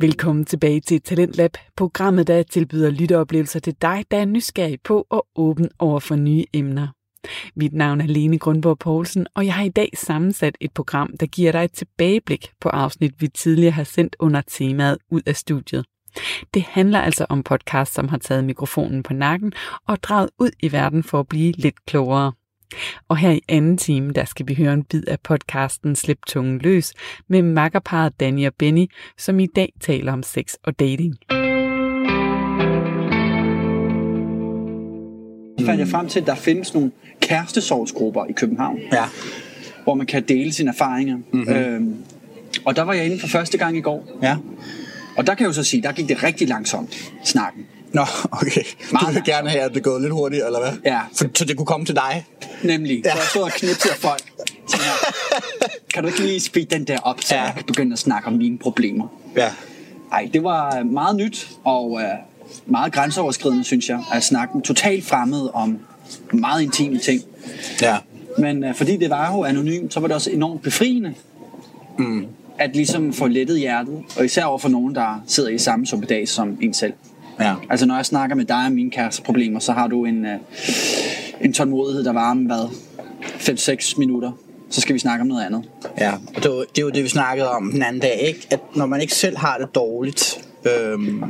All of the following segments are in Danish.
Velkommen tilbage til Talentlab, programmet, der tilbyder lytteoplevelser til dig, der er nysgerrig på og åben over for nye emner. Mit navn er Lene Grundborg Poulsen, og jeg har i dag sammensat et program, der giver dig et tilbageblik på afsnit, vi tidligere har sendt under temaet ud af studiet. Det handler altså om podcast, som har taget mikrofonen på nakken og draget ud i verden for at blive lidt klogere. Og her i anden time, der skal vi høre en bid af podcasten Slip tungen løs med makkerparet Danny og Benny, som i dag taler om sex og dating. fandt jeg frem til, at der findes nogle kærestesorgsgrupper i København, Ja. hvor man kan dele sine erfaringer. Mm-hmm. Øhm, og der var jeg inde for første gang i går. Ja. Og der kan jeg jo så sige, der gik det rigtig langsomt, snakken. Nå, okay. Du vil gerne have, at det går lidt hurtigt, eller hvad? Ja. For, så det kunne komme til dig? Nemlig, Ja. så jeg stod og knipsede folk. Kan du ikke lige speede den der op, så Ja. jeg kan begynde at snakke om mine problemer? Ja. Ej, det var meget nyt og øh, meget grænseoverskridende, synes jeg, at snakke totalt fremmed om meget intime ting. Ja. Men øh, fordi det var jo anonymt, så var det også enormt befriende. Mm. At ligesom få lettet hjertet, og især over for nogen, der sidder i samme suppedag som en selv. Ja. Altså når jeg snakker med dig om mine kæresteproblemer, så har du en, øh, en tålmodighed, der varer med hvad? 5-6 minutter. Så skal vi snakke om noget andet. Ja, og det var, det var det, vi snakkede om den anden dag, ikke? At når man ikke selv har det dårligt, øhm,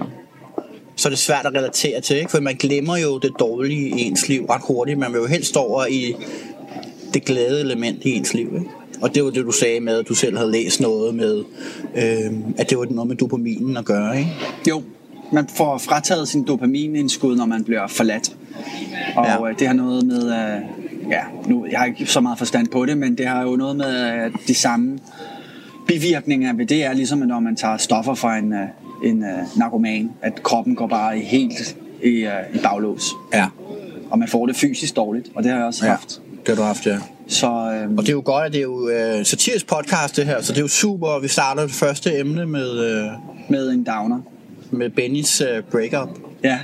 så er det svært at relatere til, ikke? For man glemmer jo det dårlige i ens liv ret hurtigt. Man vil jo helst over i det glade element i ens liv, ikke? Og det var det, du sagde med, at du selv havde læst noget med, øhm, at det var noget med dopaminen at gøre, ikke? Jo, man får frataget sin dopaminindskud, når man bliver forladt. Og Ja. ja. det har noget med, øh, ja, nu, jeg har ikke så meget forstand på det, men det har jo noget med at de samme bivirkninger ved det er ligesom, at når man tager stoffer fra en, øh, en uh, narkoman, at kroppen går bare helt i, uh, i baglås. Ja. Og man får det fysisk dårligt, og det har jeg også Ja, haft. det har du haft, ja. Så øh, Og det er jo godt, at det er jo øh, satirisk podcast det her, så det er jo super, og vi starter det første emne med, øh, med en downer. Med Bennys øh, breakup. Ja.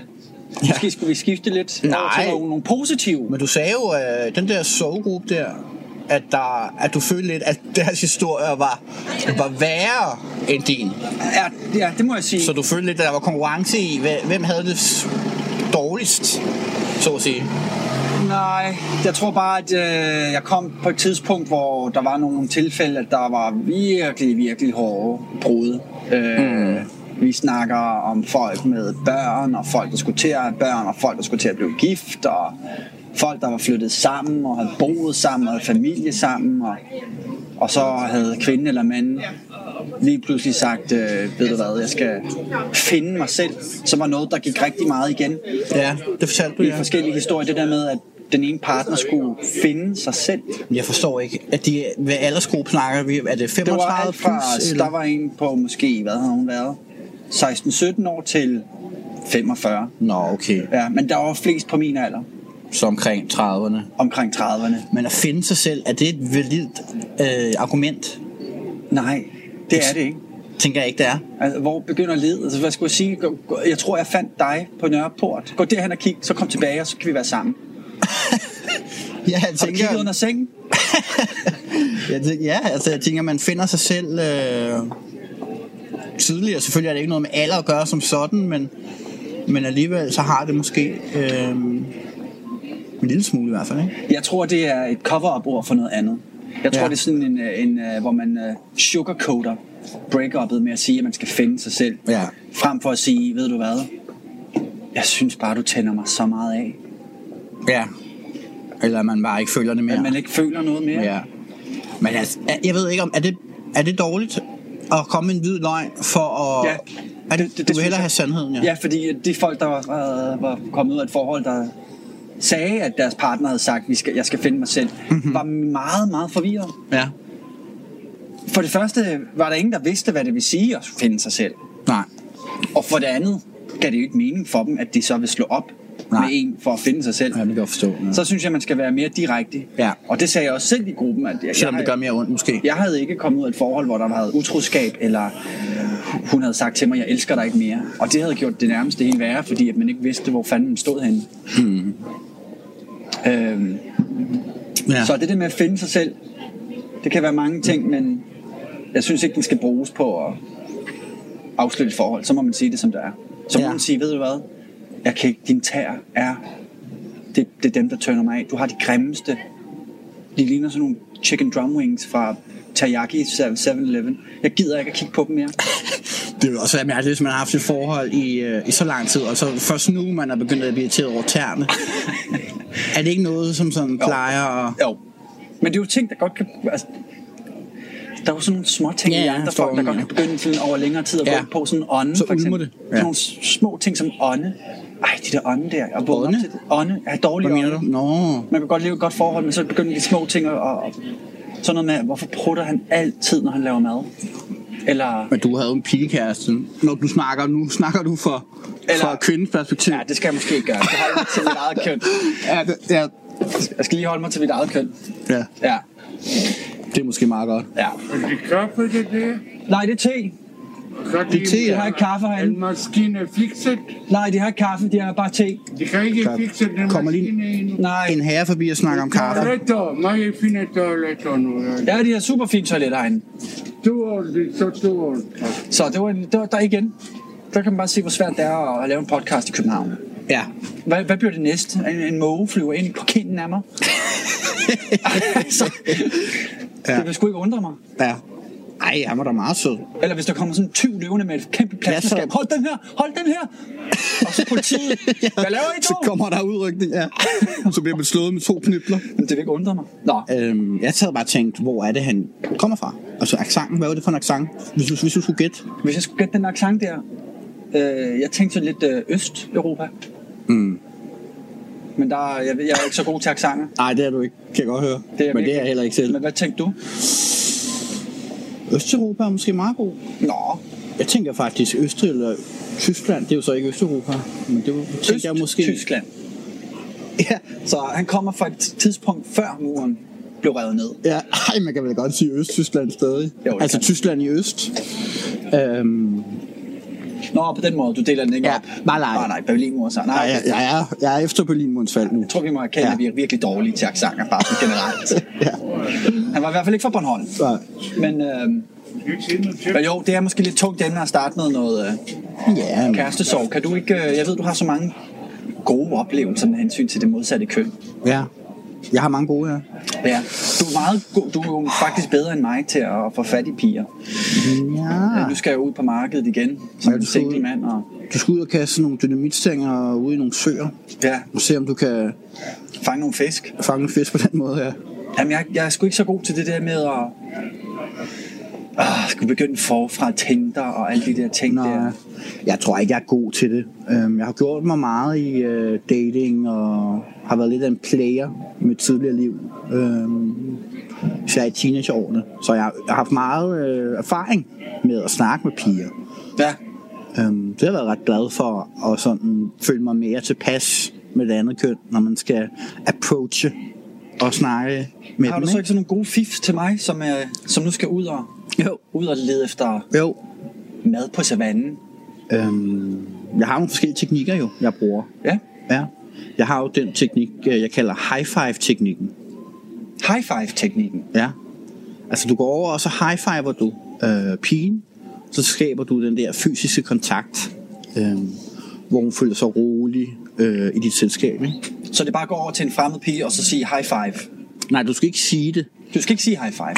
Måske skulle vi skifte lidt over Nej. til nogle, nogle positive. Men du sagde jo, øh, den der sovegruppe der, at, der, at du følte lidt, at deres historier var, var værre end din. Ja, ja, det må jeg sige. Så du følte lidt, at der var konkurrence i, hve- hvem havde det dårligst, så at sige. Nej, jeg tror bare, at øh, jeg kom på et tidspunkt, hvor der var nogle tilfælde, at der var virkelig, virkelig hårde brud. Øh, mm. Vi snakker om folk med børn, og folk, der skulle til at have børn, og folk, der skulle til at blive gift, og folk, der var flyttet sammen, og havde boet sammen, og havde familie sammen, og, og så havde kvinden eller manden lige pludselig sagt, øh, ved du hvad, jeg skal finde mig selv, som var noget, der gik rigtig meget igen Ja, det fortalte du, i ja. forskellige historier. Det der med, at den ene partner skulle finde sig selv. Jeg forstår ikke, at de, hvad aldersgruppe snakker vi? Er det 35 Det var alt fra, plus? der var en på måske, hvad har hun været? 16-17 år til 45. Nå, okay. Ja, men der var flest på min alder, Så omkring 30'erne. omkring 30'erne. Men at finde sig selv, er det et validt øh, argument? Nej, det er det ikke. Tænker jeg ikke, det er. Altså, hvor begynder ledet? Altså, hvad skulle jeg sige? Jeg tror, jeg fandt dig på Nørreport. Gå derhen og kig, så kom tilbage, og så kan vi være sammen. Ja, jeg Har du tænker, kigget under sengen? jeg tænker, ja, altså jeg tænker, man finder sig selv øh, tidligere. Selvfølgelig er det ikke noget med alder at gøre som sådan, men, men alligevel så har det måske øh, en lille smule i hvert fald, ikke? Jeg tror, det er et cover-up-ord for noget andet. Jeg tror, Ja. det er sådan en, øh, en øh, hvor man uh, sugarcoater break-up'et med at sige, at man skal finde sig selv. Ja. Frem for at sige, ved du hvad? Jeg synes bare, du tænder mig så meget af. Ja. Eller man bare ikke føler det mere. At man ikke føler noget mere. Ja. Men altså, jeg ved ikke om, er det, er det dårligt at komme en hvid løgn for at... Ja. Er det, Det- det- du vil hellere have sandheden, ja. Ja, fordi de folk, der var, øh, var kommet ud af et forhold, der sagde, at deres partner havde sagt, at skal, jeg skal finde mig selv, mm-hmm. var meget, meget forvirret. ja. For det første var der ingen, der vidste, hvad det vil sige at finde sig selv. Nej. Og for det andet gav det jo ikke mening for dem, at de så vil slå op Nej. med en for at finde sig selv. Ja, det kan jeg forstå. Ja. Så synes jeg, man skal være mere direkte. Ja. Og det sagde jeg også selv i gruppen. At jeg, Selvom jeg, det gør mere ondt, måske. jeg havde ikke kommet ud af et forhold, hvor der var utroskab, eller hun havde sagt til mig, jeg elsker dig ikke mere. Og det havde gjort det nærmeste helt værre, fordi at man ikke vidste, hvor fanden man stod henne. Hmm. Øhm, Ja. så det der med at finde sig selv, det kan være mange ting, men jeg synes ikke, den skal bruges på at afslutte et forhold, så må man sige det, som det er. Så må Ja. man sige, ved du hvad? Jeg kan ikke, din tær er, det, det er dem, der tørner mig af. Du har de grimmeste. De ligner sådan nogle chicken drum wings fra Teriyaki 7-Eleven. Jeg gider ikke at kigge på dem mere. Det vil også være mærkeligt, hvis man har haft et forhold i, øh, i så lang tid, og så først nu, man er begyndt at blive irriteret over tæerne. er det ikke noget, som sådan plejer at... Jo. Men det er jo ting, der godt kan... Altså, der er jo sådan nogle små ting Ja, i forstår folk, der godt kan begynde sådan over længere tid at Ja. ja. på sådan ånden, Så for eksempel. det. Ja. Sådan nogle små ting som ånde. Ej, de der ånde der. Og Ånde? til det. Ånde er dårlig Hvad mener ånde. du? Nå, Man kan godt leve et godt forhold, men så begynder de små ting at... at sådan noget med, hvorfor prutter han altid, når han laver mad? Eller... men du havde jo en pigekæreste. Når du snakker, nu snakker du fra, Eller- fra kvindens perspektiv. Ja, det skal jeg måske ikke gøre. Jeg skal holde mig til mit eget køn. Ja, det, ja, Jeg skal lige holde mig til mit eget køn. ja, Ja. det er måske meget godt. ja. Er det kaffe, det der? Nej, det er te. Er te, de-. Jeg har ikke kaffe herinde. En maskine fikset? Nej, de har ikke kaffe, de har bare te. De kan ikke Kan- fikse den kommer lige- endnu. Nej. En herre forbi og snakker om kaffe. Toiletter. Må jeg finde toiletter nu? Ja, de har super fine toiletter herinde. Så det var, en, det var der igen. Der kan man bare se, hvor svært det er at lave en podcast i København. Ja. Hvad, hvad bliver det næste? En, en måge flyver ind på kinden af mig? altså, Ja. Det vil sgu ikke undre mig. Ja. Ej, han var da meget sød. Eller hvis der kommer sådan en tyv løvende med et kæmpe plasmaskab. så- Hold den her! Hold den her! Og så politiet. Hvad laver I Så to? kommer der udrykning, ja. Så bliver man slået med to knibler. Men det vil ikke undre mig. Nå, Øhm, jeg havde bare tænkt, hvor er det, han kommer fra? Altså, accenten, hvad var det for en accent? Hvis du, hvis du skulle gætte. hvis jeg skulle gætte den accent der. Øh, jeg tænkte sådan lidt øh, Øst-Europa. Mm. Men der, er- jeg, jeg er ikke så god til accenter. Nej, det er du ikke, kan jeg godt høre. Det er Men det er jeg heller ikke selv. Men hvad tænkte du? Østeuropa er måske meget god. Nå, Jeg tænker faktisk Østrig eller Tyskland. Det er jo så ikke Østeuropa. Men det tænker jeg måske... Tyskland. Ja, så han kommer fra et tidspunkt før muren blev revet ned. Ja, ej, man kan vel godt sige Øst-Tyskland stadig. Jo, altså kan. Tyskland i øst. Øhm, Nå, på den måde, du deler den ikke Ja, op. bare nej. Nej, nej, Berlinmuren så. Nej, nej, jeg, jeg, er, jeg er efter Berlinmurens fald nu. jeg tror, vi må erkende, Ja. at vi er virkelig dårlige til accenter, bare generelt. Ja. Han var i hvert fald ikke fra Bornholm. Så, Men, øh, men jo, det er måske lidt tungt emne at starte med noget øh, ja, men, kærestesorg. Kan du ikke, øh, jeg ved, du har så mange gode oplevelser med hensyn til det modsatte køn. ja. Jeg har mange gode her. Ja, du er meget god, du er jo faktisk bedre end mig til at få fat i piger. Ja. Ja. Nu skal jeg ud på markedet igen som Ja, en single ud. mand. Og, Du skal ud og kaste nogle dynamitstænger ude i nogle søer. ja, Og se om du kan fange nogle fisk. fange en fisk på den måde her. Jamen, jeg, jeg er sgu ikke så god til det der med at... Ah, skulle begynde forfra Tinder og alle de der ting Nå, der. jeg tror ikke, jeg er god til det. Øhm, Jeg har gjort mig meget i øh, dating, og har været lidt af en player mit tidligere liv. Øhm, Især i teenageårene. Så jeg, jeg har haft meget øh, erfaring med at snakke med piger. Ja, Øhm, det har jeg været ret glad for, at sådan føle mig mere tilpas med det andet køn, når man skal approache og snakke med har dem. du så ikke? ikke sådan nogle gode fif til mig, som, øh, som nu skal ud og, Jo. ud og lede efter Jo. mad på savannen? Øhm, jeg har nogle forskellige teknikker jo, jeg bruger. Ja, Ja. Jeg har jo den teknik, øh, jeg kalder high five teknikken. high five-teknikken. Ja. Altså du går over og så high fiver du øh, pigen, så skaber du den der fysiske kontakt, øh, hvor hun føler sig rolig øh, i dit selskab. Ikke? Så det bare går over til en fremmed pige og så sige high five. Nej, du skal ikke sige det. Du skal ikke sige high five.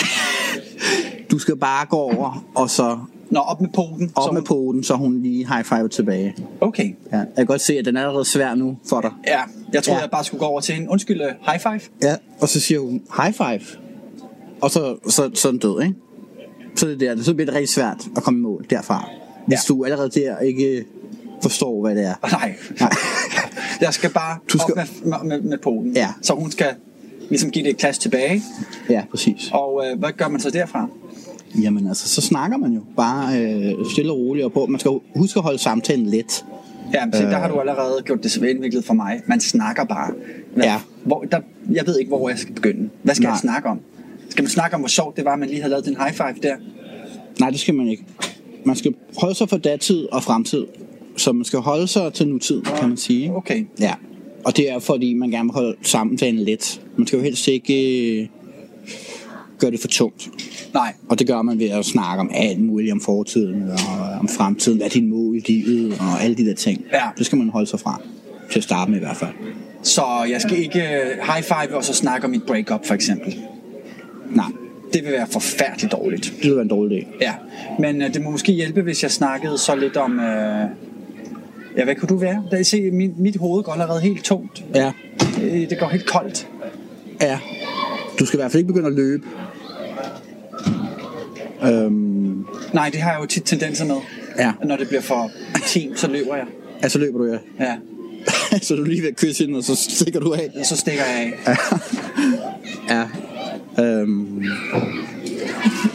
Du skal bare gå over og så Nå, op med poten. op så, med poten, så hun lige high five tilbage. Okay. Ja. Jeg kan godt se, at den er allerede svær nu for dig. Ja, jeg troede, Ja. jeg bare skulle gå over til en undskyld uh, high five. Ja, og så siger hun high five. Og så, så, så er den død, ikke? Så, det der, så bliver det rigtig svært at komme i mål derfra. Hvis Ja. du allerede der ikke forstår, hvad det er. Nej. Nej. Jeg skal bare Du skal- op med, med, med poten. Ja. Så hun skal ligesom give det et klasse tilbage. Ja, præcis. Og øh, hvad gør man så derfra? Jamen altså, så snakker man jo bare øh, stille og roligt og på. Man skal huske at holde samtalen let. Ja, men se, Øh. der har du allerede gjort det så indviklet for mig. Man snakker bare. Hvad, Ja. Hvor, der, jeg ved ikke, hvor jeg skal begynde. Hvad skal Nej. jeg snakke om? Skal man snakke om, hvor sjovt det var, at man lige havde lavet den high five der? Nej, det skal man ikke. Man skal holde sig for datid og fremtid. Så man skal holde sig til nutid, kan man sige. Okay. Ja, og det er fordi, man gerne vil holde samtalen let. Man skal jo helst ikke... øh, gøre det for tungt. Nej. Og det gør man ved at snakke om alt muligt, om fortiden og om fremtiden, hvad er din mål i livet og alle de der ting. Ja. Det skal man holde sig fra. Til at starte med i hvert fald. Så jeg skal ikke øh, high five og så snakke om mit breakup, for eksempel. Nej, Det vil være forfærdeligt dårligt. det vil være en dårlig idé. Ja, men øh, det må måske hjælpe, hvis jeg snakkede så lidt om... Øh... Ja, hvad kunne du være? Da I se, mit, mit hoved går allerede helt tungt. Ja, Øh, Det går helt koldt. ja. Du skal i hvert fald ikke begynde at løbe. Øhm, Nej, det har jeg jo tit tendenser med. ja, Når det bliver for intimt, så løber jeg. altså løber du ja. Ja, så er du lige ved at kysse hende, og så stikker du af. og så stikker jeg af. Ja. Øhm, Men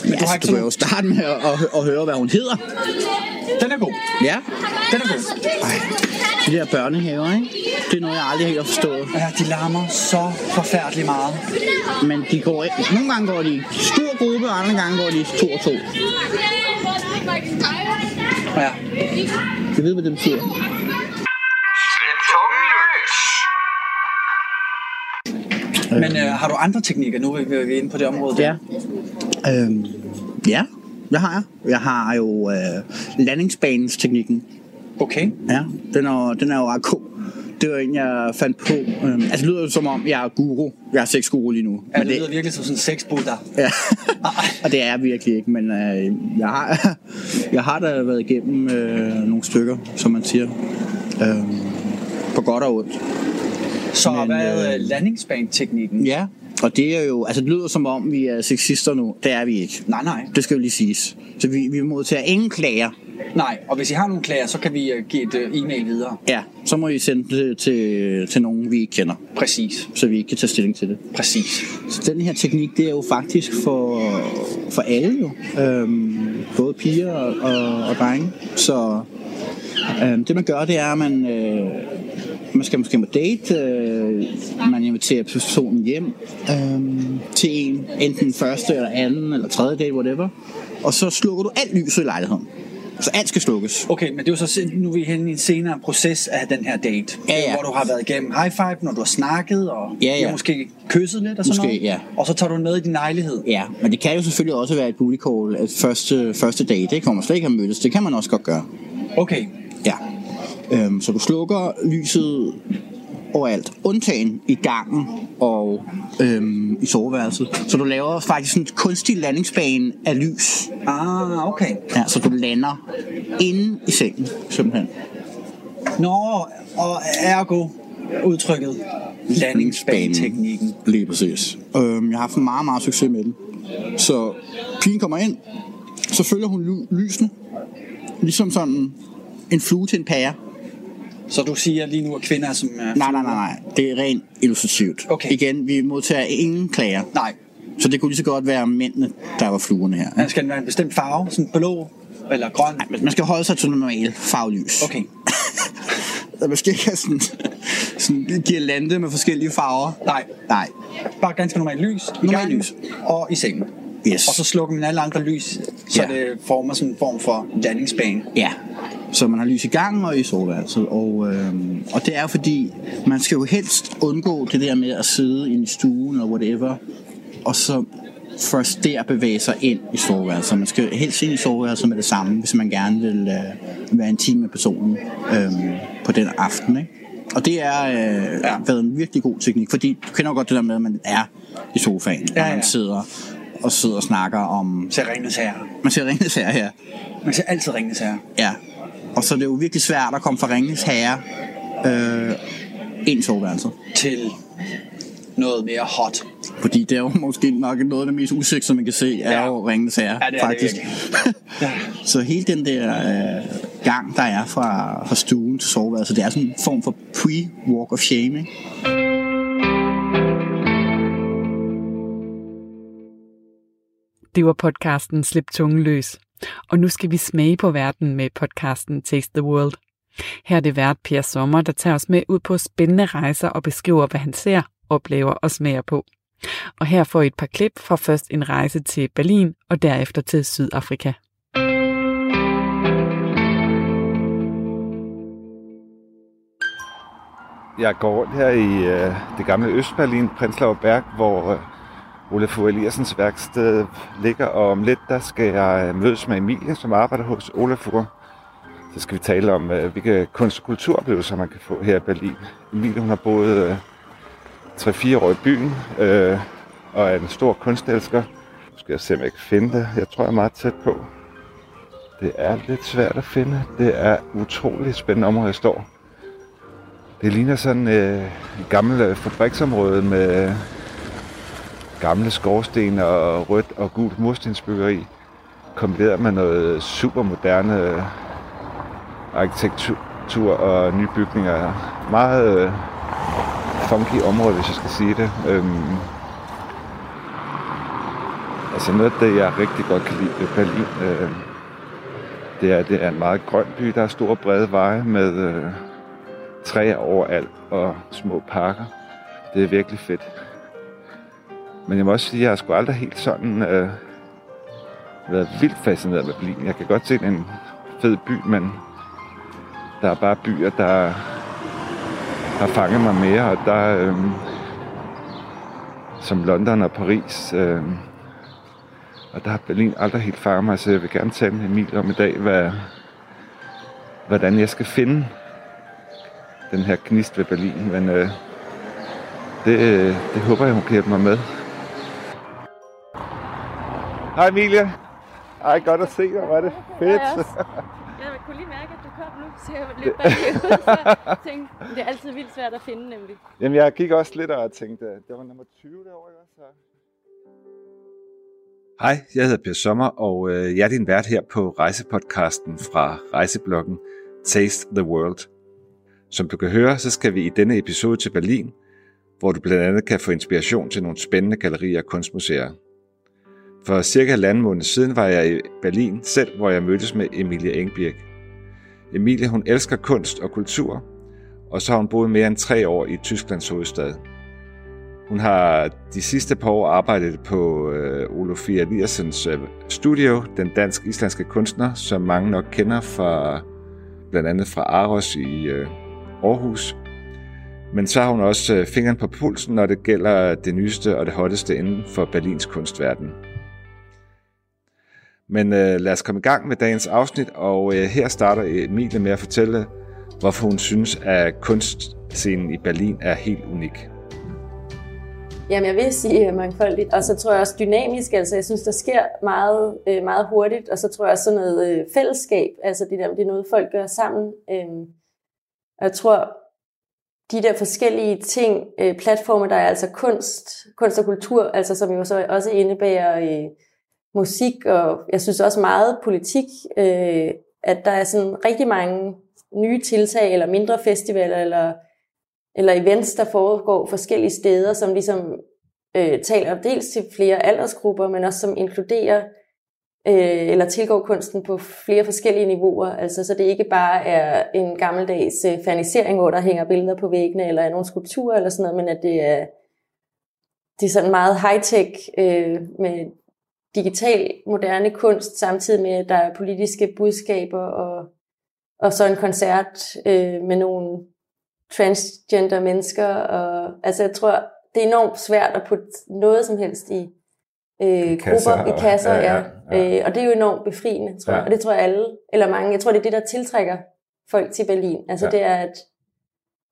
ja, du har så ikke du kan sådan... jo starte med at, at, at høre, hvad hun hedder. Den er god. Ja. Den er god. De der børnehaver, ikke? Det er noget, jeg aldrig helt har forstået. Ja, de larmer så forfærdeligt meget. Men de går ikke. Nogle gange går de i stor gruppe, og andre gange går de to og to. Ja. Jeg ved, hvad det betyder. Men øh, har du andre teknikker? Nu er vi, inde på det område. der. Ja. Øhm, ja, det har jeg. Jeg har jo øh, landingsbanens teknikken. Okay. Ja, den er, den er jo ret god. Det var en, jeg fandt på. Øhm, altså, det lyder jo som om, jeg er guru. Jeg er sexguru lige nu. Ja, det lyder virkelig som sådan en sexbuddha. Ja, og det er jeg virkelig ikke, men øh, jeg, har, jeg har da været igennem øh, nogle stykker, som man siger. Øh, på godt og ondt. Så Men, hvad øh, landingsbaneteknikken? Ja, og det er jo, altså det lyder som om, vi er sexister nu. Det er vi ikke. Nej, nej. Det skal jo lige siges. Så vi, vi modtager ingen klager. Nej, og hvis I har nogle klager, så kan vi øh, give et øh, e-mail videre. Ja, så må I sende det til, til nogen, vi ikke kender, Præcis. så vi ikke kan tage stilling til det. Præcis. Så den her teknik, det er jo faktisk for, for alle jo. Øhm, både piger og, og, og drenge. Så øhm, det man gør, det er, at man, øh, man skal måske på date. Øh, man inviterer personen hjem øh, til en, enten første eller anden eller tredje date, whatever. Og så slukker du alt lyset i lejligheden. Så alt skal slukkes. Okay, men det er jo så nu er vi henne i en senere proces af den her date. Ja, ja. Hvor du har været igennem high five, når du har snakket, og Ja, ja. måske kysset lidt og sådan Måske, noget. ja. Og så tager du den med i din lejlighed. Ja, men det kan jo selvfølgelig også være et booty call, et første, første date, ikke? hvor man slet ikke har mødtes. Det kan man også godt gøre. Okay. Ja. Øhm, så du slukker lyset overalt, undtagen i gangen og øhm, i soveværelset. Så du laver faktisk en kunstig landingsbane af lys. Ah, okay. Ja, så du lander inde i sengen, simpelthen. Nå, og ergo udtrykket landingsbaneteknikken. Lige præcis. Øhm, jeg har haft meget, meget succes med den. Så pigen kommer ind, så følger hun ly- lysene, ligesom sådan en flue til en pære. Så du siger lige nu, at kvinder er som... Uh, Nej, nej, nej, nej. Det er rent illustrativt. Okay. Igen, vi modtager ingen klager. Nej. Så det kunne lige så godt være mændene, der var fluerne her. Ja, Skal den være en bestemt farve? Sådan blå eller grøn? Nej, man skal holde sig til normal farvelys. Okay. Man skal ikke sådan, sådan girlande med forskellige farver. Nej. Nej. Bare ganske normalt lys. Normalt lys. Og i sengen. Yes. Og så slukker man alle andre lys, så Ja. det former sådan en form for landingsbane. Ja. Så man har lys i gangen og i soveværelset. Og, øhm, og det er jo fordi, man skal jo helst undgå det der med at sidde i stuen eller whatever, og så først der bevæge sig ind i soveværelset. Man skal helst ind i soveværelset med det samme, hvis man gerne vil øh, være intim med personen øhm, på den aften. Ikke? Og det er øh, ja. været en virkelig god teknik, fordi du kender jo godt det der med, at man er i sofaen, Ja, og ja. man sidder og sidder og snakker om... Til Ringnes Herre. Man ser ringes her, her. Man ser altid Ringnes Herre. Ja. Og så er det jo virkelig svært at komme fra Ringens Herre øh, ind i soveværelset. Til noget mere hot. Fordi det er jo måske nok noget af det mest usexede, man kan se, er Ja. jo Ringens Herre, Ja, det er det faktisk. Ja. så hele den der øh, gang, der er fra, fra stuen til soveværelset, det er sådan en form for pre-walk of shame, ikke? Det var podcasten Slip tungen løs. Og nu skal vi smage på verden med podcasten Taste the World. Her er det vært Per Sommer, der tager os med ud på spændende rejser og beskriver, hvad han ser, oplever og smager på. Og her får I et par klip fra først en rejse til Berlin og derefter til Sydafrika. Jeg går rundt her i øh, det gamle Østberlin, Prenzlauer Berg, hvor øh, Olaf Eliassens værksted ligger, og om lidt der skal jeg mødes med Emilie, som arbejder hos Olafur. Så skal vi tale om, øh, hvilke kunst- og kulturoplevelser man kan få her i Berlin. Emilie hun har boet øh, 3-4 år i byen, øh, og er en stor kunstelsker. Nu skal jeg se, om jeg kan finde det. Jeg tror, jeg er meget tæt på. Det er lidt svært at finde. Det er utroligt spændende område, jeg står. Det ligner sådan øh, et gammelt øh, fabriksområde med øh, gamle skorsten og rødt og gult murstensbyggeri, kombineret med noget super moderne arkitektur og nye bygninger. Meget øh, funky område, hvis jeg skal sige det. Øhm, altså noget af det, jeg rigtig godt kan lide ved Berlin, øh, det er, det er en meget grøn by. Der er store brede veje med øh, træer overalt og små parker. Det er virkelig fedt. Men jeg må også sige, at jeg har sgu aldrig helt sådan øh, været vildt fascineret med Berlin. Jeg kan godt se, en fed by, men der er bare byer, der har fanget mig mere, og der øh, som London og Paris. Øh, og der har Berlin aldrig helt fanget mig, så jeg vil gerne tale med Emil om i dag, hvad, hvordan jeg skal finde den her gnist ved Berlin. Men øh, det, øh, det håber jeg, hun kan hjælpe mig med. Hej Emilie. Ej, godt at se dig. Hvor er det fedt. Jeg også. Jeg kunne lige mærke, at du kom nu, så jeg løb bagud. Så tænkte, det er altid vildt svært at finde, nemlig. Jamen, jeg gik også lidt og tænkte, det var nummer 20 derovre, ikke også? Hej, jeg hedder Per Sommer, og øh, jeg er din vært her på rejsepodcasten fra rejsebloggen Taste the World. Som du kan høre, så skal vi i denne episode til Berlin, hvor du blandt andet kan få inspiration til nogle spændende gallerier og kunstmuseer. For cirka halvanden måned siden var jeg i Berlin selv, hvor jeg mødtes med Emilie Engbirk. Emilie hun elsker kunst og kultur, og så har hun boet mere end tre år i Tysklands hovedstad. Hun har de sidste par år arbejdet på øh, Olofia Eliassens øh, studio, den dansk-islandske kunstner, som mange nok kender fra blandt andet fra Aros i øh, Aarhus. Men så har hun også øh, fingeren på pulsen, når det gælder det nyeste og det hotteste inden for Berlins kunstverden. Men øh, lad os komme i gang med dagens afsnit, og øh, her starter Emilie med at fortælle, hvorfor hun synes, at kunstscenen i Berlin er helt unik. Jamen, jeg vil sige øh, mangfoldigt, og så tror jeg også dynamisk, altså jeg synes, der sker meget, øh, meget hurtigt, og så tror jeg også sådan noget øh, fællesskab, altså det, der, det er noget, folk gør sammen. Øhm, og jeg tror, de der forskellige ting, platforme, der er altså kunst, kunst og kultur, altså som jo så også indebærer musik, og jeg synes også meget politik, øh, at der er sådan rigtig mange nye tiltag, eller mindre festivaler, eller eller events, der foregår forskellige steder, som ligesom øh, taler dels til flere aldersgrupper, men også som inkluderer øh, eller tilgår kunsten på flere forskellige niveauer. Altså, så det ikke bare er en gammeldags øh, fanisering, hvor der hænger billeder på væggene, eller er nogle skulpturer eller sådan noget, men at det er, det er sådan meget high-tech øh, med digital, moderne kunst, samtidig med, at der er politiske budskaber, og, og så en koncert øh, med nogle transgender mennesker. Og, altså jeg tror, det er enormt svært at putte noget som helst i øh, kasser, grupper, i kasser. Ja, ja, ja. Øh, og det er jo enormt befriende, tror ja. jeg. Og det tror jeg alle, eller mange, jeg tror, det er det, der tiltrækker folk til Berlin. Altså ja. det er, at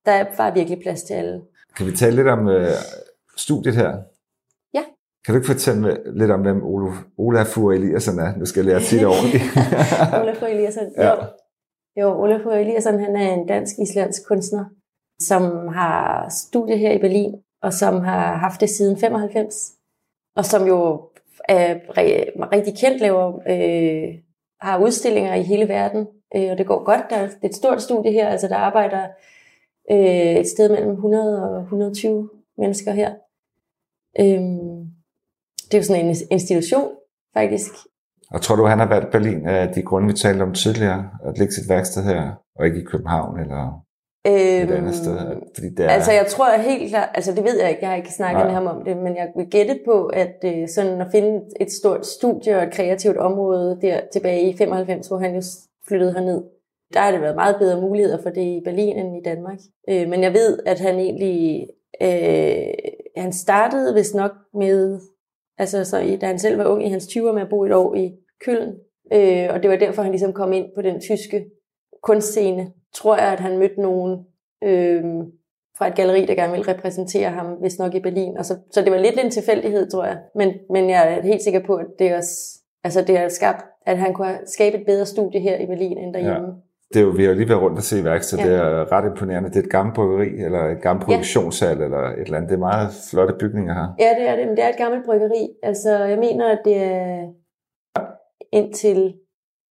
der er bare virkelig plads til alle. Kan vi tale lidt om øh, studiet her? Kan du ikke fortælle lidt om, hvem Olaf, Olafur Eliasson er? Nu skal jeg lære at sige det ordentligt. Olafur Eliasson, ja. jo. Jo, Olafur Eliasson, han er en dansk-islandsk kunstner, som har studie her i Berlin, og som har haft det siden 95, og som jo er rigtig kendt, laver, øh, har udstillinger i hele verden, øh, og det går godt. Der er et stort studie her, altså der arbejder øh, et sted mellem 100 og 120 mennesker her. Øh, det er jo sådan en institution, faktisk. Og tror du, han har valgt Berlin af de grunde, vi talte om tidligere, at lægge sit værksted her, og ikke i København? Eller? et andet sted? Øhm, fordi det er... Altså jeg tror helt klart, altså det ved jeg ikke, jeg har ikke snakket Nej. med ham om det, men jeg vil gætte på, at øh, sådan at finde et stort studie og et kreativt område der tilbage i 95, hvor han jo flyttede herned, der har det været meget bedre muligheder for det i Berlin end i Danmark. Øh, men jeg ved, at han egentlig, øh, han startede vist nok med Altså, så i, da han selv var ung i hans 20'er med at bo et år i Køln. Øh, og det var derfor, han ligesom kom ind på den tyske kunstscene. Tror jeg, at han mødte nogen øh, fra et galleri, der gerne ville repræsentere ham, hvis nok i Berlin. Og så, så det var lidt en tilfældighed, tror jeg. Men, men jeg er helt sikker på, at det også, altså det har skabt, at han kunne skabe et bedre studie her i Berlin end derhjemme. Ja. Det er jo, vi har jo lige været rundt og se værksted, Ja. det er ret imponerende. Det er et gammelt bryggeri, eller et gammelt produktionssal, eller et eller andet. Det er meget flotte bygninger her. Ja, det er det, men det er et gammelt bryggeri. Altså, jeg mener, at det er indtil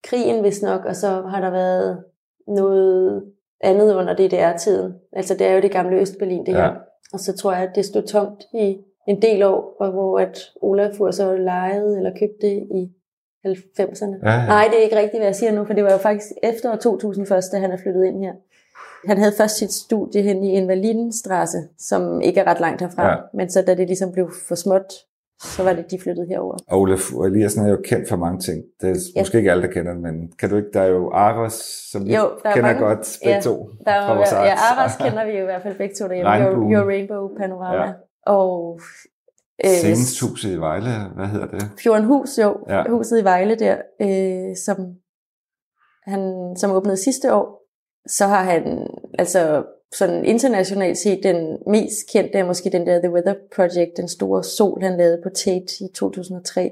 krigen, hvis nok, og så har der været noget andet under DDR-tiden. Altså, det er jo det gamle Østberlin, det Ja. her. Og så tror jeg, at det stod tomt i en del år, hvor at Olafur så lejede eller købte det i 90'erne. Ja, ja. Nej, det er ikke rigtigt, hvad jeg siger nu, for det var jo faktisk efter år 2000 først, da han er flyttet ind her. Han havde først sit studie hen i Invalidenstrasse, som ikke er ret langt herfra. Ja. Men så da det ligesom blev for småt, så var det, de flyttede herover. Og Olaf Eliassen er jo kendt for mange ting. Det er Ja. måske ikke alle, der kender men kan du ikke, der er jo Aros, som vi Jo, der er kender mange- godt begge ja, to Der er, fra vores ja. Aras kender vi jo i hvert fald begge to derhjemme. Regnbuen. Your, Your Rainbow Panorama. Ja. Og øh, Senest huset i Vejle, hvad hedder det? Fjordenhus, jo. Ja. Ja. Huset i Vejle der, øh, som, han, som åbnede sidste år. Så har han altså sådan internationalt set den mest kendte er måske den der The Weather Project, den store sol, han lavede på Tate i 2003.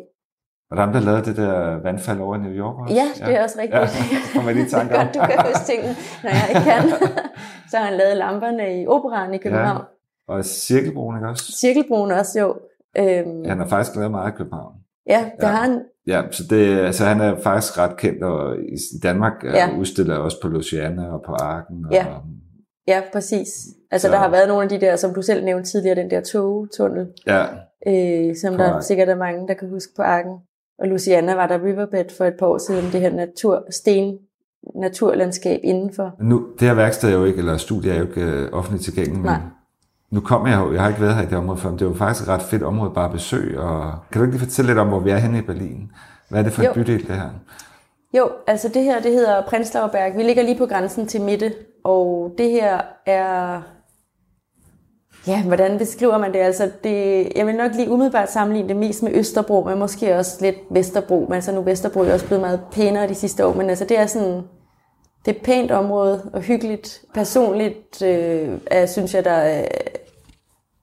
Og der er ham, der lavede det der vandfald over i New York også? Ja, det er også rigtigt. Ja, det kommer jeg lige tanke det om. godt, du kan huske tingene, når jeg ikke kan. så har han lavet lamperne i operan i København. Ja. Og Cirkelbroen, ikke også? Cirkelbroen også, jo. Øhm, han har faktisk lavet meget i København. ja, det Ja. har han. Ja, så det, altså, han er faktisk ret kendt, og i Danmark Ja. udstiller også på Luciana og på Arken. Og, Ja. Ja, præcis. Altså, Så- der har været nogle af de der, som du selv nævnte tidligere, den der togtunnel, ja, øh, som der Korrekt. sikkert er mange, der kan huske på Arken. Og Luciana var der Riverbed for et par år siden, det her natur, sten, naturlandskab indenfor. Nu, det her værksted er jo ikke, eller studie er jo ikke øh, offentligt tilgængeligt, men. Nu kommer jeg jo, jeg har ikke været her i det område før, men det er jo faktisk et ret fedt område bare at besøge, og kan du ikke lige fortælle lidt om, hvor vi er henne i Berlin? Hvad er det for et Jo. bydel, det her? Jo, altså det her, det hedder Prenzlauer Vi ligger lige på grænsen til Mitte, og det her er... Ja, hvordan beskriver man det? Altså, det, jeg vil nok lige umiddelbart sammenligne det mest med Østerbro, men måske også lidt Vesterbro. Men altså nu er Vesterbro jo også blevet meget pænere de sidste år, men altså det er sådan... Det er et pænt område og hyggeligt. Personligt øh, er, synes jeg, der er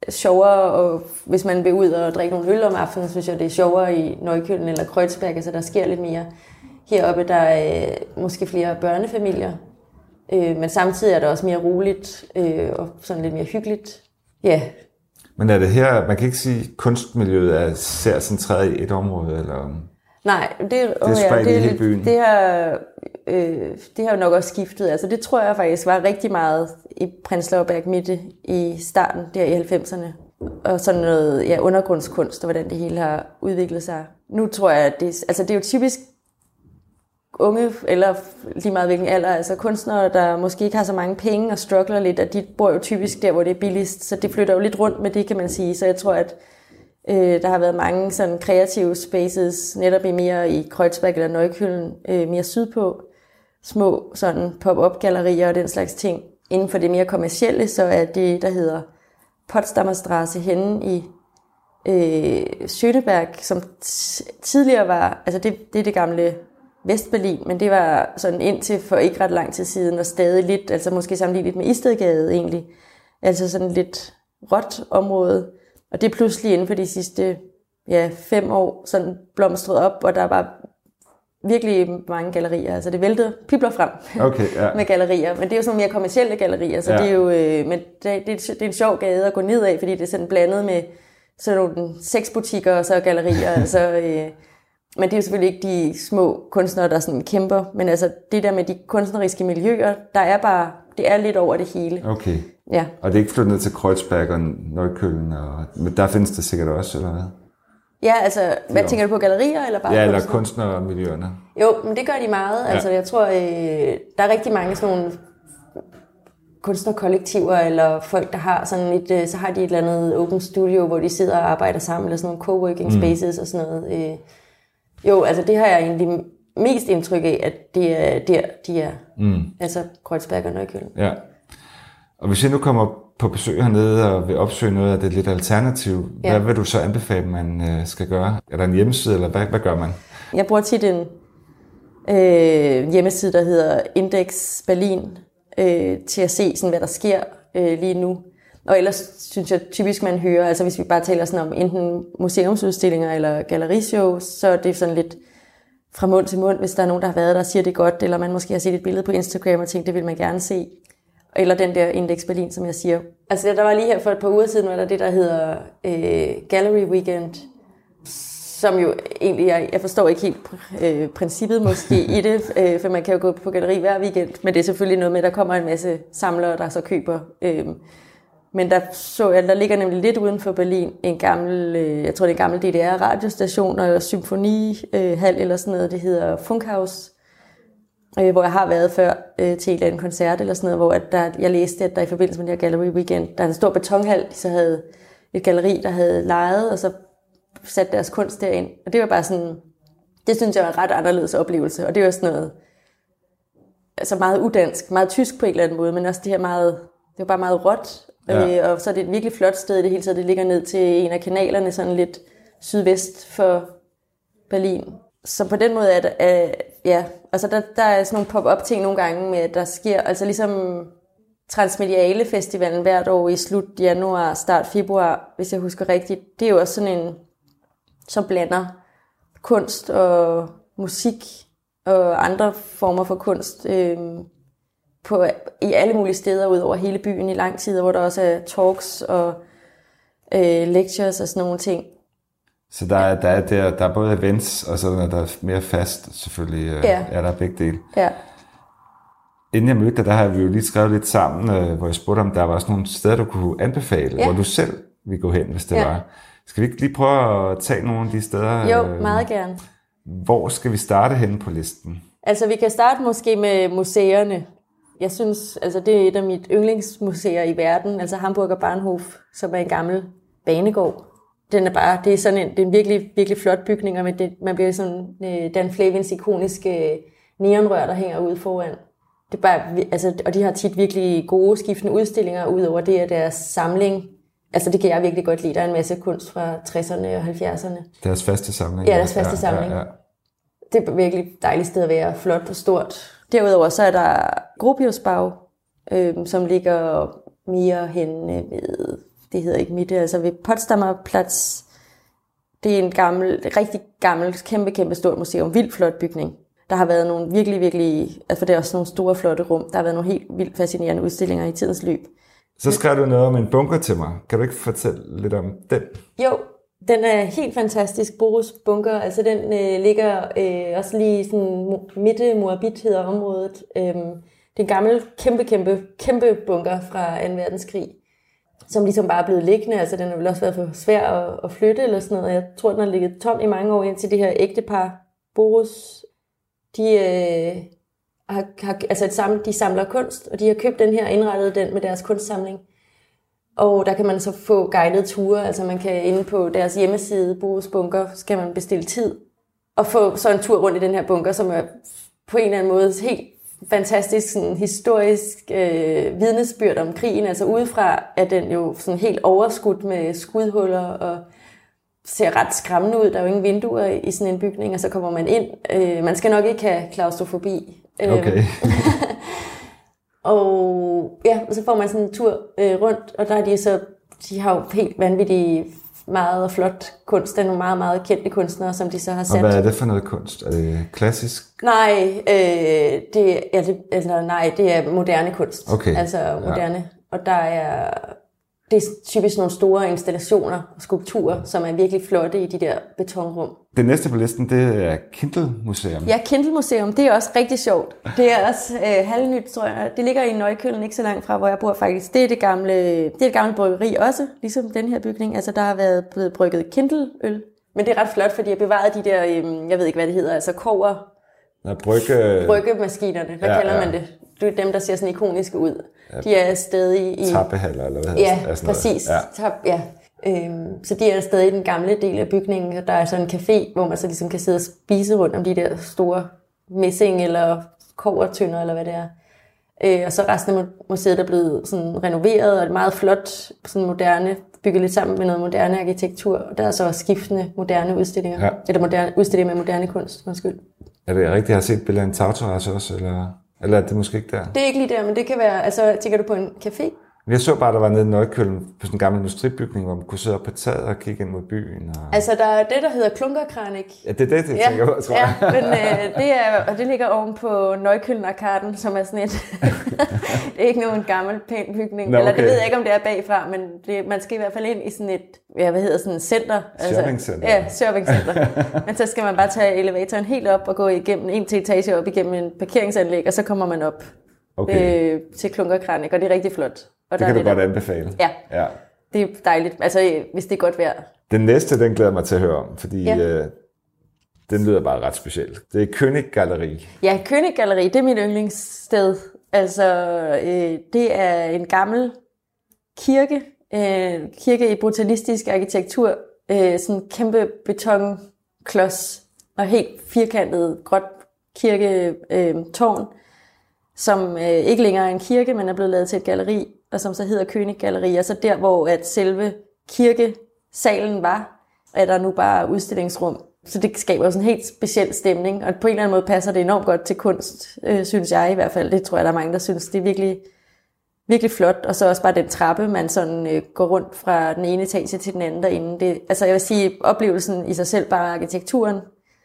sjovere, og hvis man vil ud og drikke nogle øl om aftenen, synes jeg, det er sjovere i Nøjkølen eller Kreuzberg, altså der sker lidt mere. Heroppe der er øh, måske flere børnefamilier, øh, men samtidig er det også mere roligt øh, og sådan lidt mere hyggeligt. Ja, Men er det her, man kan ikke sige, at kunstmiljøet er særligt centreret i et område, eller nej, det, det er spredt i hele byen. Det har, øh, det har jo nok også skiftet. Altså det tror jeg faktisk var rigtig meget i Prenzlauer Berg Mitte i starten der i 90'erne. Og sådan noget ja, undergrundskunst, og hvordan det hele har udviklet sig. Nu tror jeg, at det, altså det er jo typisk unge, eller lige meget hvilken alder, altså kunstnere, der måske ikke har så mange penge og struggler lidt, at de bor jo typisk der, hvor det er billigst, så det flytter jo lidt rundt med det, kan man sige. Så jeg tror, at øh, der har været mange sådan kreative spaces, netop i mere i Kreuzberg eller Nøjkølen, øh, mere sydpå, små sådan pop-up gallerier og den slags ting. Inden for det mere kommercielle, så er det, der hedder Potsdamer Straße henne i øh, Schöneberg, som tidligere var, altså det, det er det gamle Vestberlin, men det var sådan indtil for ikke ret lang tid siden, og stadig lidt, altså måske sammenlignet med Istedgade egentlig, altså sådan lidt råt område, og det er pludselig inden for de sidste ja, fem år sådan blomstret op, og der var virkelig mange gallerier, altså det væltede pibler frem Okay, ja. med gallerier, men det er jo sådan mere kommercielle gallerier, så Ja. ja. det er jo, øh, men det, det, er, det er en sjov gade at gå ned af, fordi det er sådan blandet med sådan nogle sexbutikker og så gallerier, altså, øh, men det er jo selvfølgelig ikke de små kunstnere, der sådan kæmper, men altså det der med de kunstneriske miljøer, der er bare, det er lidt over det hele. Okay. Ja. Og det er ikke flyttet ned til Kreuzberg og Nøjkølen, og, men der findes det sikkert også, eller hvad? Ja, altså, hvad tænker du på, gallerier eller bare Ja, eller kunstnermiljøerne. Jo, men det gør de meget. Ja. Ja. Altså, jeg tror, øh, der er rigtig mange sådan nogle kunstnerkollektiver, eller folk, der har sådan et, øh, så har de et eller andet open studio, hvor de sidder og arbejder sammen, eller sådan nogle coworking spaces og sådan noget. Øh, jo, altså det har jeg egentlig mest indtryk af, at det er der, de er. Mm. Altså Kreuzberg og Nøjkølen. Ja. Og hvis jeg nu kommer på besøg hernede og vil opsøge noget af det lidt alternativ, Ja. hvad vil du så anbefale, man øh, skal gøre? Er der en hjemmeside, eller hvad, hvad gør man? Jeg bruger tit en øh, hjemmeside, der hedder Index Berlin, øh, til at se, sådan, hvad der sker øh, lige nu. Og ellers synes jeg typisk, man hører, altså hvis vi bare taler sådan om enten museumsudstillinger eller gallerishows, så er det sådan lidt fra mund til mund, hvis der er nogen, der har været der og siger det godt, eller man måske har set et billede på Instagram og tænkt, det vil man gerne se. Eller den der Index Berlin, som jeg siger. Altså der var lige her for et par uger siden, var der det, der hedder øh, Gallery Weekend, som jo egentlig, jeg, jeg forstår ikke helt øh, princippet måske i det, øh, for man kan jo gå på galleri hver weekend, men det er selvfølgelig noget med, at der kommer en masse samlere, der så køber. Øh, men der så jeg, der ligger nemlig lidt uden for Berlin en gammel, øh, jeg tror det er en gammel DDR-radiostation og symfonihal øh, eller sådan noget, det hedder Funkhaus, øh, hvor jeg har været før øh, til en koncert eller sådan noget, hvor at der, jeg læste, at der i forbindelse med det her Gallery Weekend, der er en stor betonhal, så havde et galleri, der havde lejet, og så sat deres kunst derind. Og det var bare sådan, det synes jeg var en ret anderledes oplevelse, og det var sådan noget, altså meget udansk, meget tysk på en eller anden måde, men også det her meget, det var bare meget råt, Ja. øh, og så er det et virkelig flot sted i det hele taget, det ligger ned til en af kanalerne, sådan lidt sydvest for Berlin. Så på den måde er det, øh, ja, altså der, der er sådan nogle pop-up ting nogle gange med, der sker, altså ligesom Transmediale Festivalen hvert år i slut januar, start februar, hvis jeg husker rigtigt, det er jo også sådan en, som blander kunst og musik og andre former for kunst øh, på, i alle mulige steder ud over hele byen i lang tid, hvor der også er talks og øh, lectures og sådan nogle ting. Så der er, der er, der, der er både events, og så er der mere fast selvfølgelig. Øh, Ja. Er der begge dele. Ja. Inden jeg mødte dig, der har vi jo lige skrevet lidt sammen, øh, hvor jeg spurgte, om der var også nogle steder, du kunne anbefale, Ja. hvor du selv ville gå hen, hvis det Ja. var. Skal vi ikke lige prøve at tage nogle af de steder? Jo, øh, meget gerne. Hvor skal vi starte henne på listen? Altså, vi kan starte måske med museerne. Jeg synes, altså det er et af mit yndlingsmuseer i verden, altså Hamburger Bahnhof, som er en gammel banegård. Den er bare, det er sådan en, det er en virkelig, virkelig flot bygning, og med det, man bliver sådan øh, Dan Flavins ikoniske øh, neonrør, der hænger ude foran. Det er bare, altså, og de har tit virkelig gode skiftende udstillinger, ud over det af deres samling. Altså det kan jeg virkelig godt lide. Der er en masse kunst fra 60'erne og 70'erne. Deres faste samling? Ja, deres faste samling. Det er et virkelig dejligt sted at være, flot og stort. Derudover så er der Gropiusbau, øh, som ligger mere hen ved, det hedder ikke Mitte, altså ved Potsdamer Platz. Det er en gammel, rigtig gammel, kæmpe, kæmpe stort museum, vildt flot bygning. Der har været nogle virkelig, virkelig, altså det er også nogle store, flotte rum. Der har været nogle helt vildt fascinerende udstillinger i tidens løb. Så skrev du noget om en bunker til mig. Kan du ikke fortælle lidt om den? Jo, den er helt fantastisk. Boros Bunker, altså den øh, ligger øh, også lige sådan midte Moabit hedder området. Øhm, det er en gammel, kæmpe, kæmpe, kæmpe bunker fra 2. verdenskrig, som ligesom bare er blevet liggende. Altså den har vel også været for svær at, at flytte eller sådan noget. Jeg tror, den har ligget tom i mange år, indtil det her ægtepar, Boris, de, øh, har, har, altså et samle, de samler kunst, og de har købt den her og indrettet den med deres kunstsamling. Og der kan man så få guidede ture, altså man kan inde på deres hjemmeside, Boris Bunker, skal man bestille tid, og få så en tur rundt i den her bunker, som er på en eller anden måde helt fantastisk sådan historisk øh, vidnesbyrd om krigen. Altså udefra er den jo sådan helt overskudt med skudhuller og ser ret skræmmende ud. Der er jo ingen vinduer i sådan en bygning, og så kommer man ind. Øh, man skal nok ikke have klaustrofobi. Øh, Okay. og ja, så får man sådan en tur øh, rundt, og der er de så, de har jo helt vanvittigt meget og flot kunst. Der er nogle meget, meget kendte kunstnere, som de så har Og sat. hvad er det for noget kunst? Er det klassisk? Nej, øh, det, ja, det, altså, nej, det er moderne kunst. Okay, Altså ja. moderne. Og der er, det er typisk nogle store installationer og skulpturer, som er virkelig flotte i de der betonrum. Det næste på listen, det er Kindle Museum. Ja, Kindle Museum, det er også rigtig sjovt. Det er også øh, halvnyt, tror jeg. Det ligger i Nøjkølen, ikke så langt fra, hvor jeg bor faktisk. Det er det gamle, det er det gamle bryggeri også, ligesom den her bygning. Altså, der har været blevet brygget Kindle-øl. Men det er ret flot, fordi jeg bevaret de der, øh, jeg ved ikke, hvad det hedder, altså kover Nå, brygge, bryggemaskinerne. Hvad Ja, ja, kalder ja. man det? Det er dem, der ser sådan ikoniske ud. De er stadig i... tappehaller, eller hvad Ja, sådan noget. præcis. Ja. Tab, ja. Øhm, så de er stadig i den gamle del af bygningen, og der er sådan en café, hvor man så ligesom kan sidde og spise rundt om de der store messing eller kovertønder, eller hvad det er. Øh, og så resten af mu- museet er blevet sådan renoveret, og det er meget flot, sådan moderne, bygget lidt sammen med noget moderne arkitektur. Og der er så også skiftende moderne udstillinger, Ja. ja. eller moderne, udstillinger med moderne kunst, undskyld. Er det rigtigt, jeg har set billeder af en tagterrasse også, eller, eller er det måske ikke der? Det er ikke lige der, men det kan være, altså tænker du på en café? Men Jeg så bare, der var nede i Nøjkøln på sådan en gammel industribygning, hvor man kunne sidde op på taget og kigge ind mod byen. Og... Altså der er det, der hedder Klunkerkranik. Ja, det er det, jeg Ja, tænker på, tror ja jeg. men øh, det, er, og det ligger oven på Nøjkøln-arkaden, som er sådan et... det er ikke nogen gammel, pæn bygning. Nå, Eller det okay. ved jeg ikke, om det er bagfra, men det, man skal i hvert fald ind i sådan et, ja, hvad hedder sådan et center. Shoppingcenter. Ja, shoppingcenter. men så skal man bare tage elevatoren helt op og gå igennem en til etage op igennem en parkeringsanlæg, og så kommer man op Okay, øh, til Klunkerkranik, og det er rigtig flot. Og det kan du godt anbefale. Ja, ja. det er dejligt. Altså, hvis det er godt vejr. Den næste, den glæder jeg mig til at høre om, fordi Ja. øh, den lyder bare ret specielt. Det er König Galleri. Ja, König Galleri, det er mit yndlingssted. Altså, øh, det er en gammel kirke, øh, kirke i brutalistisk arkitektur, øh, sådan en kæmpe betonklods og helt firkantet gråt kirketårn, øh, tårn, som øh, ikke længere er en kirke, men er blevet lavet til et galleri, og som så hedder König Galleri. Og så der, hvor at selve kirkesalen var, er der nu bare udstillingsrum. Så det skaber jo sådan en helt speciel stemning, og på en eller anden måde passer det enormt godt til kunst, øh, synes jeg i hvert fald. Det tror jeg, der er mange, der synes, det er virkelig, virkelig flot. Og så også bare den trappe, man sådan øh, går rundt fra den ene etage til den anden derinde. Det, altså jeg vil sige, oplevelsen i sig selv, bare arkitekturen,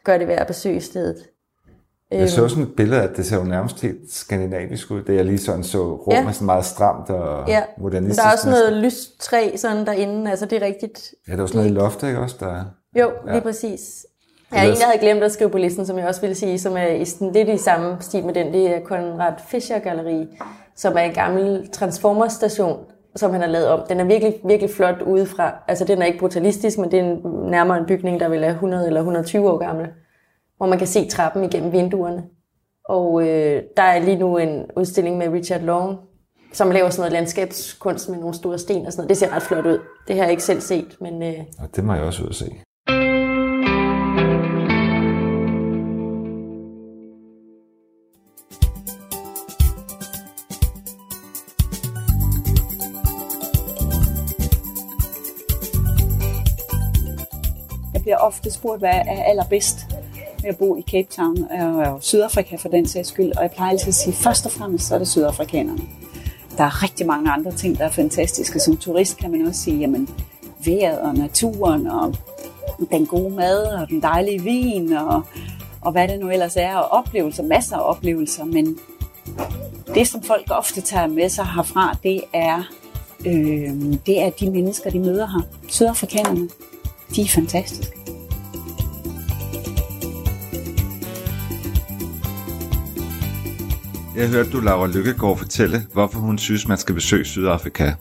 gør det værd at besøge stedet. Jeg så sådan et billede, at det ser jo nærmest helt skandinavisk ud, det jeg lige sådan så rum Ja. sådan meget stramt og Ja, modernistisk. der er også noget lystræ sådan derinde, altså det er rigtigt. Ja, der er også noget i loftet, ikke også? Der... Jo, lige Ja. præcis. Jeg er en, jeg havde glemt at skrive på listen, som jeg også ville sige, som er i sådan lidt i samme stil med den. Det er Konrad Fischer Galleri, som er en gammel transformerstation, som han har lavet om. Den er virkelig, virkelig flot udefra. Altså, den er ikke brutalistisk, men det er en, nærmere en bygning, der vil er 100 eller 120 år gammel, hvor man kan se trappen igennem vinduerne. Og øh, der er lige nu en udstilling med Richard Long, som laver sådan noget landskabskunst med nogle store sten og sådan noget. Det ser ret flot ud. Det har jeg ikke selv set, men øh, Og det må jeg også ud at se. Jeg bliver ofte spurgt, hvad er allerbedst ved at bo i Cape Town øh, og Sydafrika for den sags skyld. Og jeg plejer altid at sige, først og fremmest så er det sydafrikanerne. Der er rigtig mange andre ting, der er fantastiske. Som turist kan man også sige, jamen vejret og naturen og den gode mad og den dejlige vin og, og hvad det nu ellers er. Og oplevelser, masser af oplevelser. Men det, som folk ofte tager med sig herfra, det er, øh, det er de mennesker, de møder her. Sydafrikanerne, de er fantastiske. Jeg hørte du Laura Lykkegaard fortælle, hvorfor hun synes, man skal besøge Sydafrika.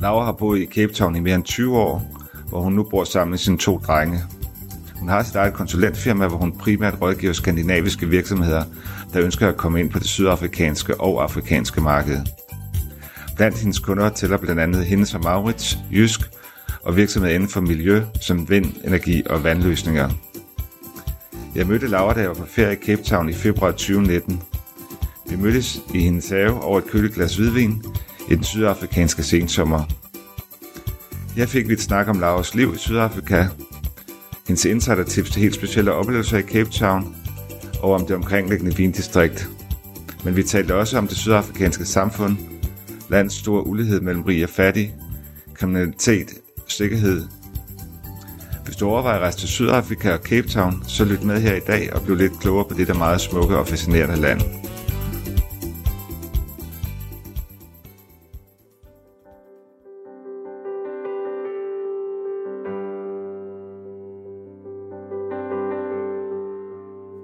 Laura har boet i Cape Town i mere end 20 år, hvor hun nu bor sammen med sine to drenge. Hun har sit eget konsulentfirma, hvor hun primært rådgiver skandinaviske virksomheder, der ønsker at komme ind på det sydafrikanske og afrikanske marked. Blandt hendes kunder tæller blandt andet Hendes og Maurits, Jysk og virksomheder inden for miljø, som vind, energi og vandløsninger. Jeg mødte Laura, da jeg var på ferie i Cape Town i februar 2019. Vi mødtes i hendes have over et køligt glas hvidvin i den sydafrikanske sensommer. Her fik vi et snak om Lauras liv i Sydafrika, hendes insider-tips til helt specielle oplevelser i Cape Town og om det omkringliggende vindistrikt. Men vi talte også om det sydafrikanske samfund, landets store ulighed mellem rig og fattig, kriminalitet, sikkerhed. Hvis du overvejer at rejse til Sydafrika og Cape Town, så lyt med her i dag og bliv lidt klogere på det der meget smukke og fascinerende land.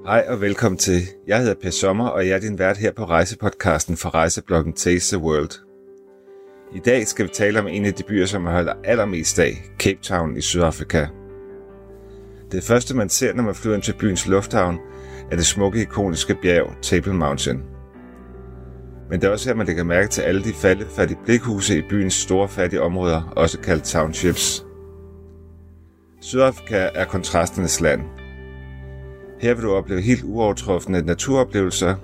Hej og velkommen til. Jeg hedder Per Sommer, og jeg er din vært her på rejsepodcasten for rejsebloggen Taste the World. I dag skal vi tale om en af de byer, som jeg holder allermest af, Cape Town i Sydafrika. Det første, man ser, når man flyver ind til byens lufthavn, er det smukke, ikoniske bjerg Table Mountain. Men det er også her, man lægger mærke til alle de faldefærdige blikhuse i byens store fattige områder, også kaldt townships. Sydafrika er kontrasternes land – her vil du opleve helt uovertruffende naturoplevelser,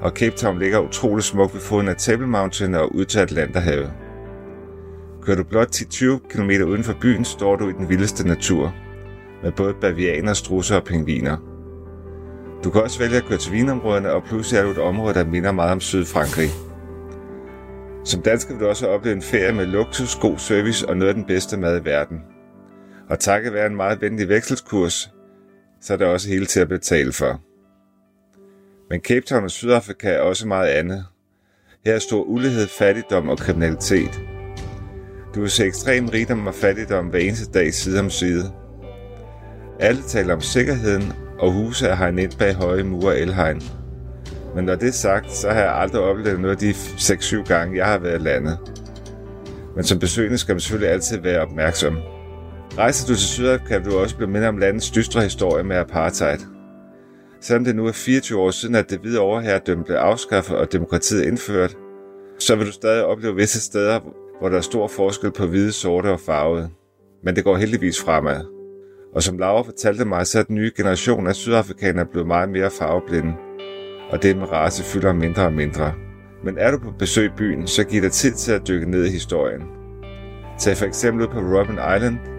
og Cape Town ligger utrolig smukt ved foden af Table Mountain og ud til Atlanterhavet. Kører du blot 10-20 km uden for byen, står du i den vildeste natur, med både bavianer, strusser og pingviner. Du kan også vælge at køre til vinområderne, og pludselig er du et område, der minder meget om Sydfrankrig. Som dansker vil du også opleve en ferie med luksus, god service og noget af den bedste mad i verden. Og takket være en meget venlig vekselskurs, så er der også hele til at betale for. Men Cape Town og Sydafrika er også meget andet. Her er stor ulighed, fattigdom og kriminalitet. Du vil se ekstrem rigdom og fattigdom hver eneste dag side om side. Alle taler om sikkerheden, og huse er hegnet ind bag høje mure og elhegn. Men når det er sagt, så har jeg aldrig oplevet noget af de 6-7 gange, jeg har været i landet. Men som besøgende skal man selvfølgelig altid være opmærksom. Rejser du til Sydafrika, kan du også blive mindre om landets dystre historie med apartheid. Selvom det nu er 24 år siden, at det hvide overherredømme blev afskaffet og demokratiet indført, så vil du stadig opleve visse steder, hvor der er stor forskel på hvide, sorte og farvede. Men det går heldigvis fremad. Og som Laura fortalte mig, så er den nye generation af sydafrikanere blevet meget mere farveblinde. Og det med race fylder mindre og mindre. Men er du på besøg i byen, så giv dig tid til at dykke ned i historien. Tag for eksempel ud på Robben Island,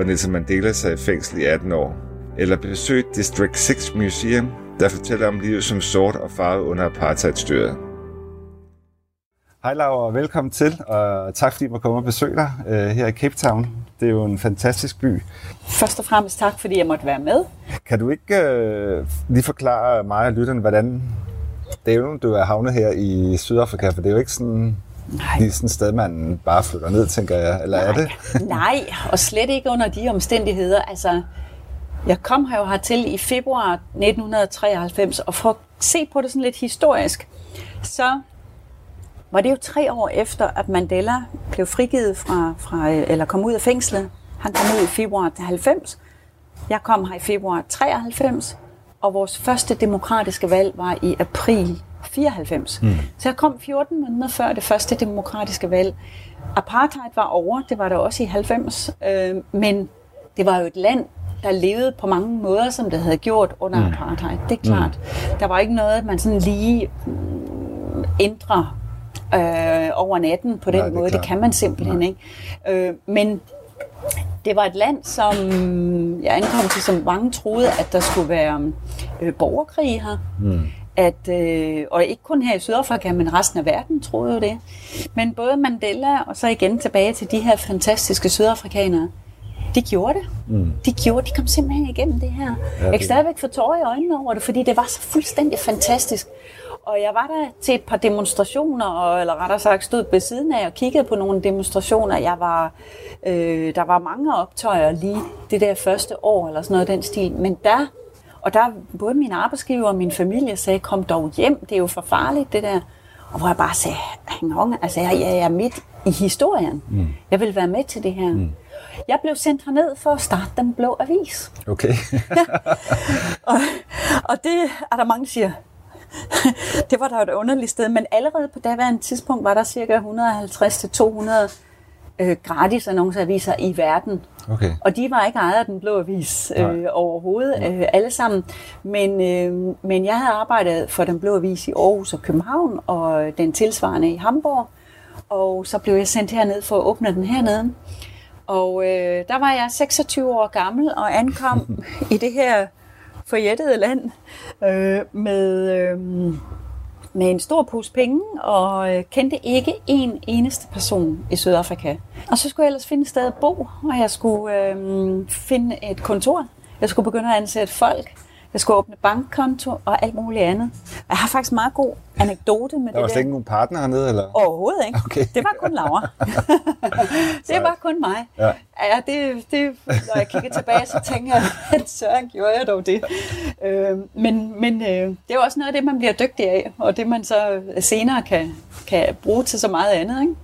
hvor Nelson Mandela sad i fængsel i 18 år. Eller besøg District 6 Museum, der fortæller om livet som sort og farvet under apartheidstyret. Hej Laura, og velkommen til, og tak fordi jeg må komme og besøge dig øh, her i Cape Town. Det er jo en fantastisk by. Først og fremmest tak, fordi jeg måtte være med. Kan du ikke øh, lige forklare mig og lytterne, hvordan det er jo, du er havnet her i Sydafrika, for det er jo ikke sådan, lige sådan et sted, man bare flytter ned, tænker jeg. Eller er det? Nej, og slet ikke under de omstændigheder. Altså, jeg kom her jo hertil i februar 1993, og for at se på det sådan lidt historisk, så var det jo tre år efter, at Mandela blev frigivet fra, fra eller kom ud af fængslet. Han kom ud i februar 90. Jeg kom her i februar 93, og vores første demokratiske valg var i april 94. Mm. Så jeg kom 14 måneder før det første demokratiske valg. Apartheid var over, det var der også i 90, øh, men det var jo et land, der levede på mange måder, som det havde gjort under mm. apartheid. Det er klart. Mm. Der var ikke noget, man sådan lige mm, ændrer øh, over natten på den Nej, det måde. Det kan man simpelthen Nej. ikke. Øh, men det var et land, som jeg ankom til, som mange troede, at der skulle være øh, borgerkrig her. Mm. At, øh, og ikke kun her i Sydafrika, men resten af verden troede jo det. Men både Mandela og så igen tilbage til de her fantastiske sydafrikanere, de gjorde det. Mm. De gjorde de kom simpelthen igennem det her. Ja, jeg kan stadigvæk få tårer i øjnene over det, fordi det var så fuldstændig fantastisk. Og jeg var der til et par demonstrationer, og, eller rettere sagt stod ved siden af og kiggede på nogle demonstrationer. Jeg var, øh, der var mange optøjer lige det der første år, eller sådan noget den stil. Men der, og der både min arbejdsgiver og min familie sagde, kom dog hjem, det er jo for farligt det der. Og hvor jeg bare sagde, hang on, altså jeg, jeg er midt i historien. Mm. Jeg vil være med til det her. Mm. Jeg blev sendt herned for at starte Den Blå Avis. Okay. ja. og, og det er der mange, der siger, det var da et underligt sted, men allerede på daværende tidspunkt var der cirka 150-200 øh, gratis annonceaviser i verden. Okay. Og de var ikke ejet af den blå avis øh, overhovedet, øh, alle sammen. Men, øh, men jeg havde arbejdet for den blå avis i Aarhus og København, og den tilsvarende i Hamburg. Og så blev jeg sendt herned for at åbne den hernede. Og øh, der var jeg 26 år gammel og ankom i det her forjættede land øh, med, øh, med en stor pose penge og øh, kendte ikke en eneste person i Sydafrika. Og så skulle jeg ellers finde et sted at bo, og jeg skulle øh, finde et kontor. Jeg skulle begynde at ansætte folk. Jeg skulle åbne bankkonto og alt muligt andet. Jeg har faktisk meget god anekdote med der det Der var slet ikke nogen partner hernede, eller? Overhovedet ikke. Okay. Det var kun Laura. det var kun mig. Ja. Ja, det, det, når jeg kigger tilbage, så tænker jeg, at søren gjorde jeg dog det. Øh, men men øh, det er jo også noget af det, man bliver dygtig af, og det man så senere kan, kan bruge til så meget andet. Ikke?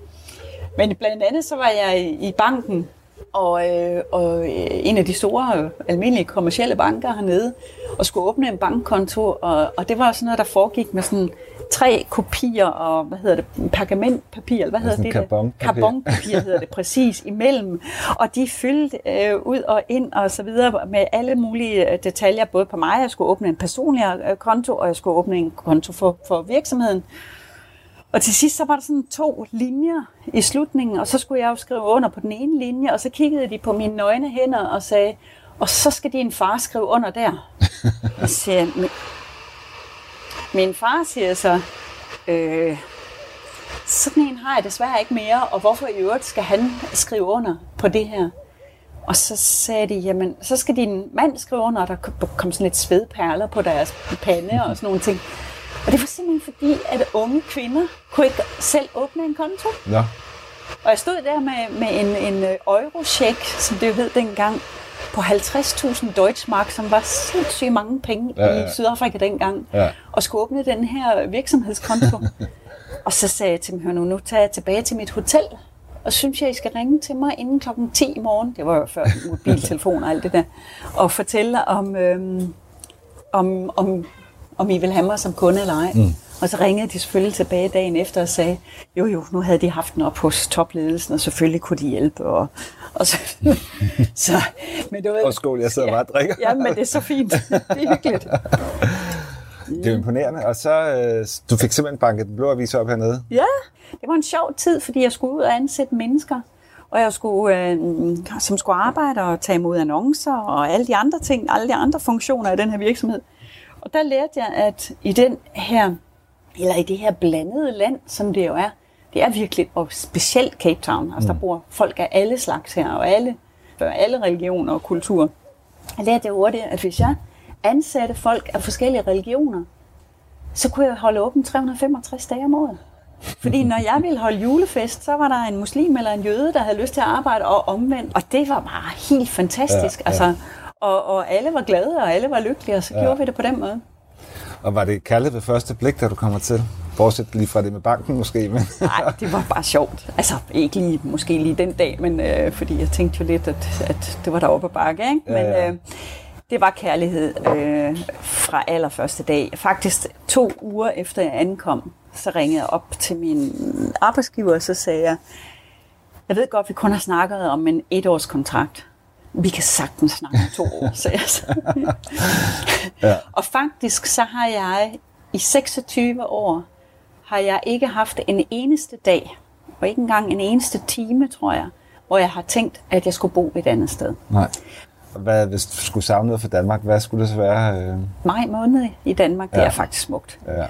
Men blandt andet så var jeg i banken, og, øh, og øh, en af de store øh, almindelige kommercielle banker hernede, og skulle åbne en bankkonto, og, og det var sådan noget, der foregik med sådan tre kopier og, hvad hedder det, pergamentpapir, eller hvad hedder det? karbonpapir. Karbonpapir hedder det præcis, imellem. Og de fyldte øh, ud og ind og så videre med alle mulige øh, detaljer, både på mig, jeg skulle åbne en personlig øh, konto, og jeg skulle åbne en konto for, for virksomheden. Og til sidst så var der sådan to linjer i slutningen, og så skulle jeg jo skrive under på den ene linje, og så kiggede de på mine nøgne hænder og sagde, og så skal din far skrive under der. Og så siger jeg, "Men- min far siger så, øh, sådan en har jeg desværre ikke mere, og hvorfor i øvrigt skal han skrive under på det her? Og så sagde de, jamen, så skal din mand skrive under, og der kom- kom sådan lidt svedperler på deres pande og sådan nogle ting. Og det var simpelthen fordi, at unge kvinder kunne ikke selv åbne en konto. Nå. Og jeg stod der med, med en, en øh, eurocheck, som det jo hed dengang, på 50.000 Deutschmark, som var sindssygt mange penge Ja, ja, ja. ja. i Sydafrika dengang, Ja. og skulle åbne den her virksomhedskonto. og så sagde jeg til dem, hør nu, nu tager jeg tilbage til mit hotel, og synes jeg, I skal ringe til mig inden klokken 10 i morgen, det var jo før mobiltelefon og alt det der, og fortælle om, øhm, om, om, om I vil have mig som kunde eller ej. Mm. Og så ringede de selvfølgelig tilbage dagen efter og sagde, jo jo, nu havde de haft den op hos topledelsen, og selvfølgelig kunne de hjælpe. Og, og så, så, men du ved, Og skål, jeg sidder bare og drikker. Ja, men det er så fint. Det er hyggeligt. Det er jo imponerende. Og så, øh, du fik simpelthen banket den blå avis op hernede. Ja, det var en sjov tid, fordi jeg skulle ud og ansætte mennesker. Og jeg skulle, øh, som skulle arbejde og tage imod annoncer og alle de andre ting, alle de andre funktioner i den her virksomhed. Og der lærte jeg, at i den her, eller i det her blandede land, som det jo er, det er virkelig, og specielt Cape Town, altså der bor folk af alle slags her, og alle, alle religioner og kulturer. Jeg lærte det hurtigt, at hvis jeg ansatte folk af forskellige religioner, så kunne jeg holde åben 365 dage om året. Fordi når jeg ville holde julefest, så var der en muslim eller en jøde, der havde lyst til at arbejde og omvendt. Og det var bare helt fantastisk. Ja. ja. Altså, og, og alle var glade, og alle var lykkelige, og så ja. gjorde vi det på den måde. Og var det kærlighed ved første blik, da du kommer til? Bortset lige fra det med banken måske, men... Nej, det var bare sjovt. Altså, ikke lige, måske lige den dag, men øh, fordi jeg tænkte jo lidt, at, at det var deroppe på bakke, ikke? Men Ja, ja. øh, det var kærlighed øh, fra allerførste dag. Faktisk to uger efter jeg ankom, så ringede jeg op til min arbejdsgiver, og så sagde jeg, jeg ved godt, vi kun har snakket om en etårs kontrakt. Vi kan sagtens snakke om to år, sagde jeg så. Ja. Og faktisk så har jeg i 26 år, har jeg ikke haft en eneste dag, og ikke engang en eneste time, tror jeg, hvor jeg har tænkt, at jeg skulle bo et andet sted. Nej. Hvad, hvis du skulle savne noget fra Danmark, hvad skulle det så være? Øh, Maj måned i Danmark, det Ja. ja. er faktisk smukt. ja.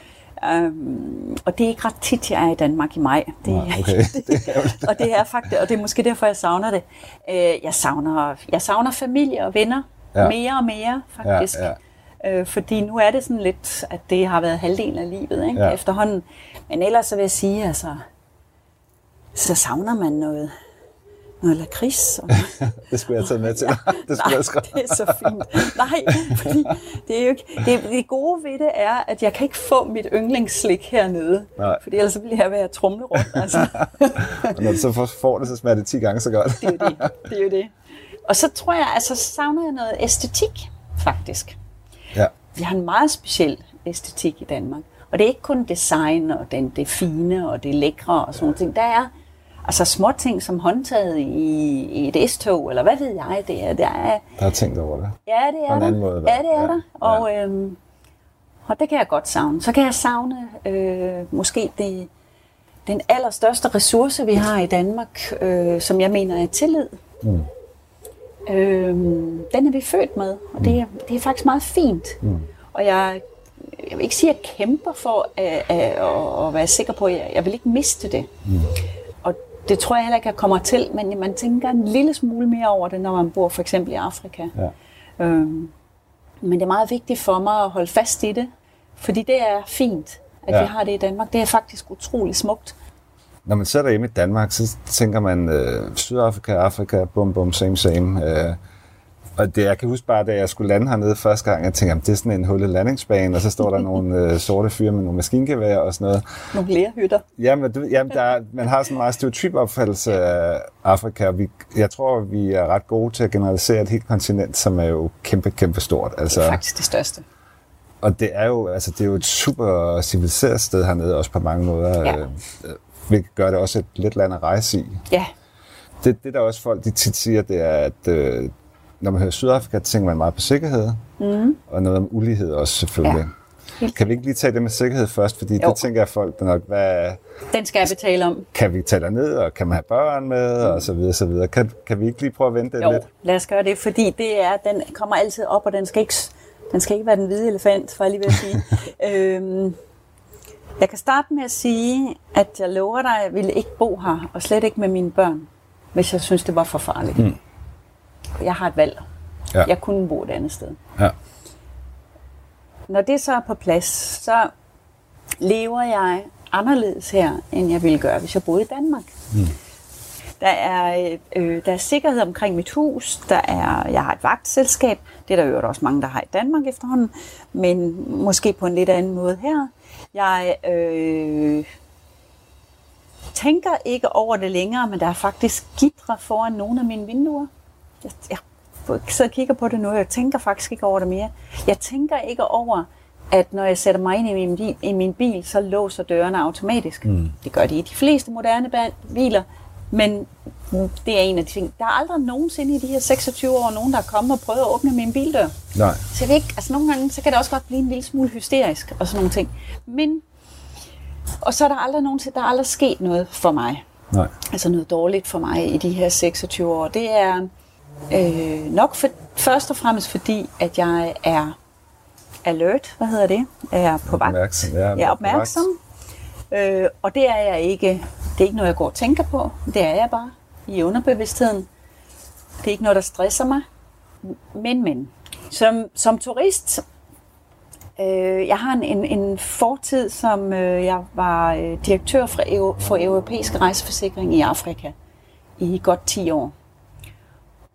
Um, og det er ikke ret tit, jeg er i Danmark i maj. Det, Nej, okay. Det og det er faktisk, og det er måske derfor, jeg savner det. Uh, jeg, savner, jeg savner familie og venner Ja. mere og mere, faktisk. Ja, ja. Øh, fordi nu er det sådan lidt, at det har været halvdelen af livet ikke? Ja. efterhånden. Men ellers så vil jeg sige, altså, så savner man noget, noget lakrids. Og Det skulle jeg have taget med til dig. Det skulle Nej, jeg det er så fint. Nej, fordi det er jo ikke, det, det gode ved det er, at jeg kan ikke få mit yndlingsslik hernede. Nej. Fordi ellers ville jeg at trumle rundt. Altså. Og når du så får- det, så smager det 10 gange så godt. Det er jo det. det, er jo det. Og så tror jeg, altså så savner jeg noget æstetik, faktisk. Ja. Vi har en meget speciel æstetik i Danmark. Og det er ikke kun design og den, det fine og det lækre og sådan ting. Der er altså små ting som håndtaget i, i et S-tog, eller hvad ved jeg, det er. Der er Der har tænkt over det. Ja, det er På en der. anden måde, ja, det er ja. der. Og, øhm, og det kan jeg godt savne. Så kan jeg savne øh, måske det, den allerstørste ressource, vi har i Danmark, øh, som jeg mener er tillid. Mm. Øhm, den er vi født med, og det er, det er faktisk meget fint. Mm. Og jeg, jeg vil ikke sige, at jeg kæmper for at, at, at, at være sikker på, at jeg, jeg vil ikke miste det. Mm. Det tror jeg heller ikke, jeg kommer til, men man tænker en lille smule mere over det, når man bor for eksempel i Afrika. Ja. Øhm, men det er meget vigtigt for mig at holde fast i det, fordi det er fint, at Ja. ja. vi har det i Danmark. Det er faktisk utrolig smukt. Når man sidder hjemme i Danmark, så tænker man øh, Sydafrika, Afrika, bum bum, same same. Øh, og det, jeg kan huske bare, da jeg skulle lande hernede første gang, jeg tænkte, det er sådan en hullet landingsbane, og så står der nogle øh, sorte fyre med nogle maskingevær og sådan noget. Nogle lerhytter. Jamen, du, jamen der, er- man har sådan en meget stereotyp opfattelse af Afrika, og vi, jeg tror, vi er ret gode til at generalisere et helt kontinent, som er jo kæmpe, kæmpe stort. Det Altså, er faktisk det største. og det er jo altså, det er jo et super civiliseret sted hernede, også på mange måder. Ja. Øh, hvilket gør det også et let land at rejse i. Ja, Det, det der også folk de tit siger, det er, at øh, når man hører Sydafrika, tænker man meget på sikkerhed, mm. og noget om ulighed også selvfølgelig. Ja. Kan vi ikke lige tage det med sikkerhed først? Fordi Jo. det tænker jeg folk, nok, hvad, den skal jeg betale om. kan vi tage ned og kan man have børn med, og så videre, så videre. Kan, kan vi ikke lige prøve at vente det Jo, lidt? lad os gøre det, fordi det er, den kommer altid op, og den skal ikke, den skal ikke være den hvide elefant, for jeg lige ved at sige. øhm, jeg kan starte med at sige, at jeg lover dig, at jeg ville ikke bo her, og slet ikke med mine børn, hvis jeg synes, det var for farligt. Mm. Jeg har et valg. Ja. Jeg kunne bo et andet sted. Ja. Når det så er på plads, så lever jeg anderledes her, end jeg ville gøre, hvis jeg boede i Danmark. Mm. Der er, øh, der er sikkerhed omkring mit hus. Der er, jeg har et vagtselskab. Det er der jo også mange, der har i Danmark efterhånden. Men måske på en lidt anden måde her. Jeg øh, tænker ikke over det længere, men der er faktisk gitre foran nogle af mine vinduer. Jeg, jeg sidder og kigger på det nu, og jeg tænker faktisk ikke over det mere. Jeg tænker ikke over, at når jeg sætter mig ind i min, bil- i min bil, så låser dørene automatisk. Mm. Det gør de i de fleste moderne biler, men det er en af de ting. Der er aldrig nogensinde i de her 26 år nogen, der er kommet og prøvet at åbne min bildør. Nej. Så ved ikke, altså nogle gange, så kan det også godt blive en lille smule hysterisk og sådan nogle ting. Men, og så er der aldrig nogensinde, der er aldrig sket noget for mig. Nej. Altså noget dårligt for mig i de her 26 år. Det er øh, nok for, først og fremmest fordi, at jeg er alert, hvad hedder det? Er på vagt. Opmærksom, ja, jeg er opmærksom. Øh, og det er jeg ikke. Det er ikke noget, jeg går og tænker på. Det er jeg bare i underbevidstheden. Det er ikke noget, der stresser mig. Men, men. Som, som turist, øh, jeg har en, en, en fortid, som øh, jeg var øh, direktør for, EU, for Europæisk Rejseforsikring i Afrika i godt 10 år.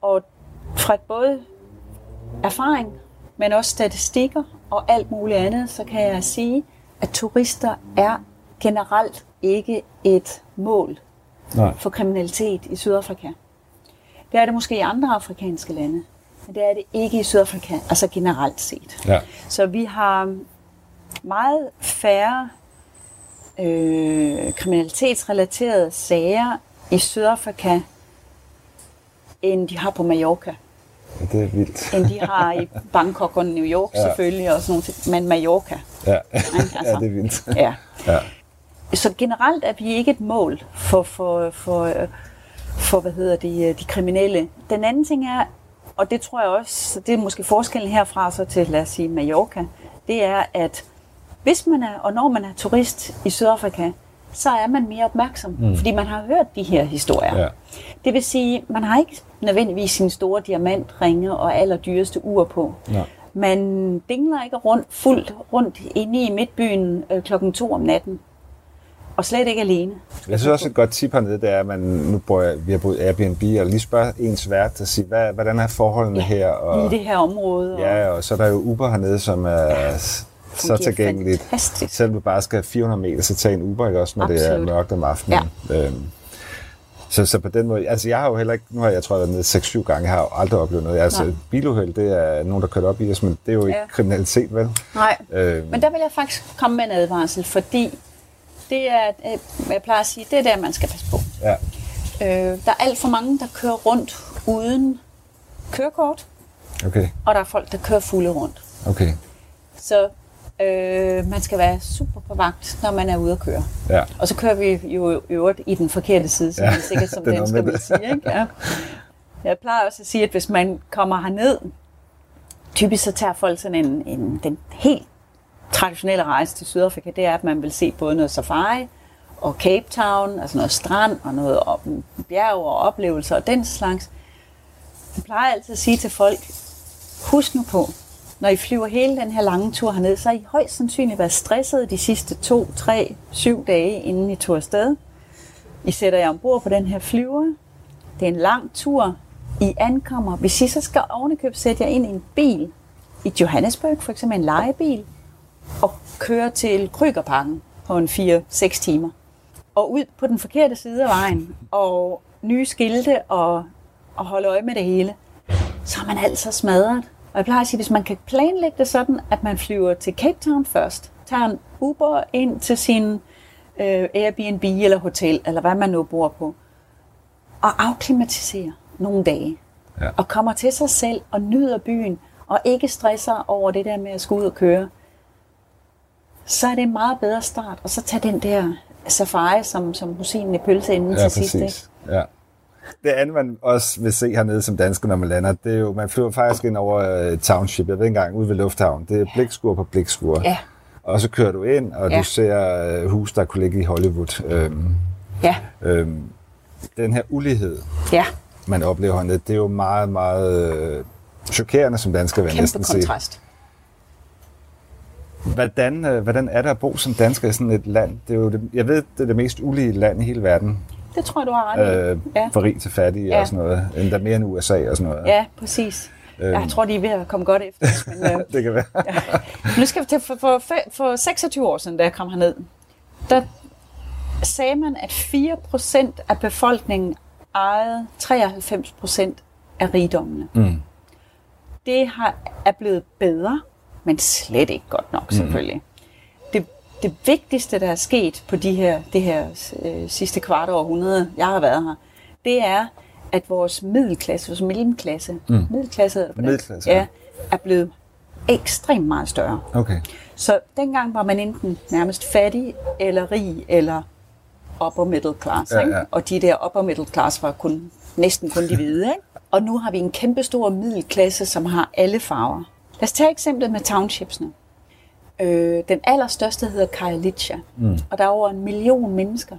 Og fra både erfaring, men også statistikker og alt muligt andet, så kan jeg sige, at turister er generelt ikke et mål Nej. for kriminalitet i Sydafrika. Det er det måske i andre afrikanske lande, men det er det ikke i Sydafrika, altså generelt set. Ja. Så vi har meget færre øh, kriminalitetsrelaterede sager i Sydafrika, end de har på Mallorca, ja, det er vildt. end de har i Bangkok og New York Ja. selvfølgelig, og sådan nogle ting. men Mallorca. Ja. altså. ja, det er vildt. Ja. Ja. Så generelt er vi ikke et mål for, for, for, for hvad hedder det, øh, de kriminelle. Den anden ting er, og det tror jeg også, det er måske forskellen herfra så til, lad os sige, Mallorca, det er, at hvis man er, og når man er turist i Sydafrika, så er man mere opmærksom, mm. fordi man har hørt de her historier. Ja. Det vil sige, man har ikke nødvendigvis sine store diamantringe og allerdyreste ur på. Nej. Man dingler ikke rundt, fuldt rundt inde i midtbyen øh, klokken to om natten. Og slet ikke alene. Jeg synes også et godt tip hernede, det er, at man, nu bor jeg, vi har boet Airbnb, og lige spørge ens vært og sige, hvad, hvordan er forholdene Ja, her? Og, I det her område. Og Ja, og så er der jo Uber hernede, som er s- så tilgængeligt. Fantastisk. Selvom du bare skal 400 meter, så tag en Uber, ikke også, når det er Absolut. mørkt om aftenen. Ja. Øhm, så, så på den måde, altså jeg har jo heller ikke, nu har jeg tror jeg været nede 6-7 gange, jeg har jo aldrig oplevet noget. Altså Nej. biluheld, det er nogen, der kører op i os, men det er jo ikke Ja. kriminalitet, vel? Nej, Øhm, men der vil jeg faktisk komme med en advarsel, fordi det er, øh, jeg plejer at sige, det er der, man skal passe på. ja. Øh, der er alt for mange, der kører rundt uden kørekort, Okay, og der er folk, der kører fulde rundt. okay. Så øh, man skal være super på vagt, når man er ude at køre. Ja. Og så kører vi jo i øvrigt i den forkerte side, som Ja, ja, sikkert som dansker vil sige. Ikke? Ja. Jeg plejer også at sige, at hvis man kommer herned, typisk så tager folk sådan en, en den helt traditionelle rejse til Sydafrika, det er, at man vil se både noget safari og Cape Town, altså noget strand og noget op, bjerg og oplevelser og den slags. Jeg plejer altid at sige til folk, husk nu på, når I flyver hele den her lange tur herned, så har I højst sandsynligt været stresset de sidste to, tre, syv dage, inden I tog afsted. I sætter jer ombord på den her flyver. Det er en lang tur. I ankommer. Hvis I så skal ovenikøbet sætte jer ind i en bil, i Johannesburg for eksempel en lejebil, og køre til Krygerparken på en 4-6 timer, og ud på den forkerte side af vejen, og nye skilte og, og holde øje med det hele, så er man altså smadret. Og jeg plejer at sige, hvis man kan planlægge det sådan, at man flyver til Cape Town først, tager en Uber ind til sin øh, Airbnb eller hotel, eller hvad man nu bor på, og afklimatiserer nogle dage. Ja. Og kommer til sig selv og nyder byen, og ikke stresser over det der med at skulle ud og køre, så er det en meget bedre start. Og så tage den der safari som, som rosinen i pølseenden Ja, til sidst. Ikke? Ja. Det andet, man også vil se hernede som dansker, når man lander, det er jo, man flyver faktisk ind over øh, Township, jeg ved ikke engang, ude ved Lufthavn. Det er blikskur på blikskur. Ja. Og så kører du ind, og Ja. du ser øh, hus, der kunne ligge i Hollywood. Øhm, Ja, øhm, den her ulighed, ja. man oplever hernede, det er jo meget, meget øh, chokerende som dansker, vil jeg næsten sige. kontrast. Hvordan, øh, hvordan er det at bo som dansker i sådan et land? Det er jo det, jeg ved, det er det mest ulige land i hele verden. Det tror jeg, du har ret i. Øh, Ja. For rig til fattig Ja. og sådan noget. Endda mere end USA og sådan noget. Ja, præcis. Jeg tror, de er ved at komme godt efter os. Men, øh, Det kan være. nu skal vi til, for, for, for 26 år siden, da jeg kom herned, der sagde man, at 4% af befolkningen ejede 93% af rigdommene. Mm. Det har, er blevet bedre, men slet ikke godt nok selvfølgelig. Det, det vigtigste, der er sket på de her, det her øh, sidste kvart århundrede, jeg har været her, det er, at vores middelklasse, vores mellemklasse, mm. middelklasse? Middelklasse, ja. ja, er blevet ekstremt meget større. Okay. Så dengang var man enten nærmest fattig, eller rig, eller upper middle class. Ja, ikke? ja. Og de der upper middle class var kun, næsten kun de hvide. Ikke? Og nu har vi en kæmpe stor middelklasse, som har alle farver. Lad os tage eksemplet med townshipsene. Øh, den allerstørste hedder Kajalitja, mm. og der er over en million mennesker,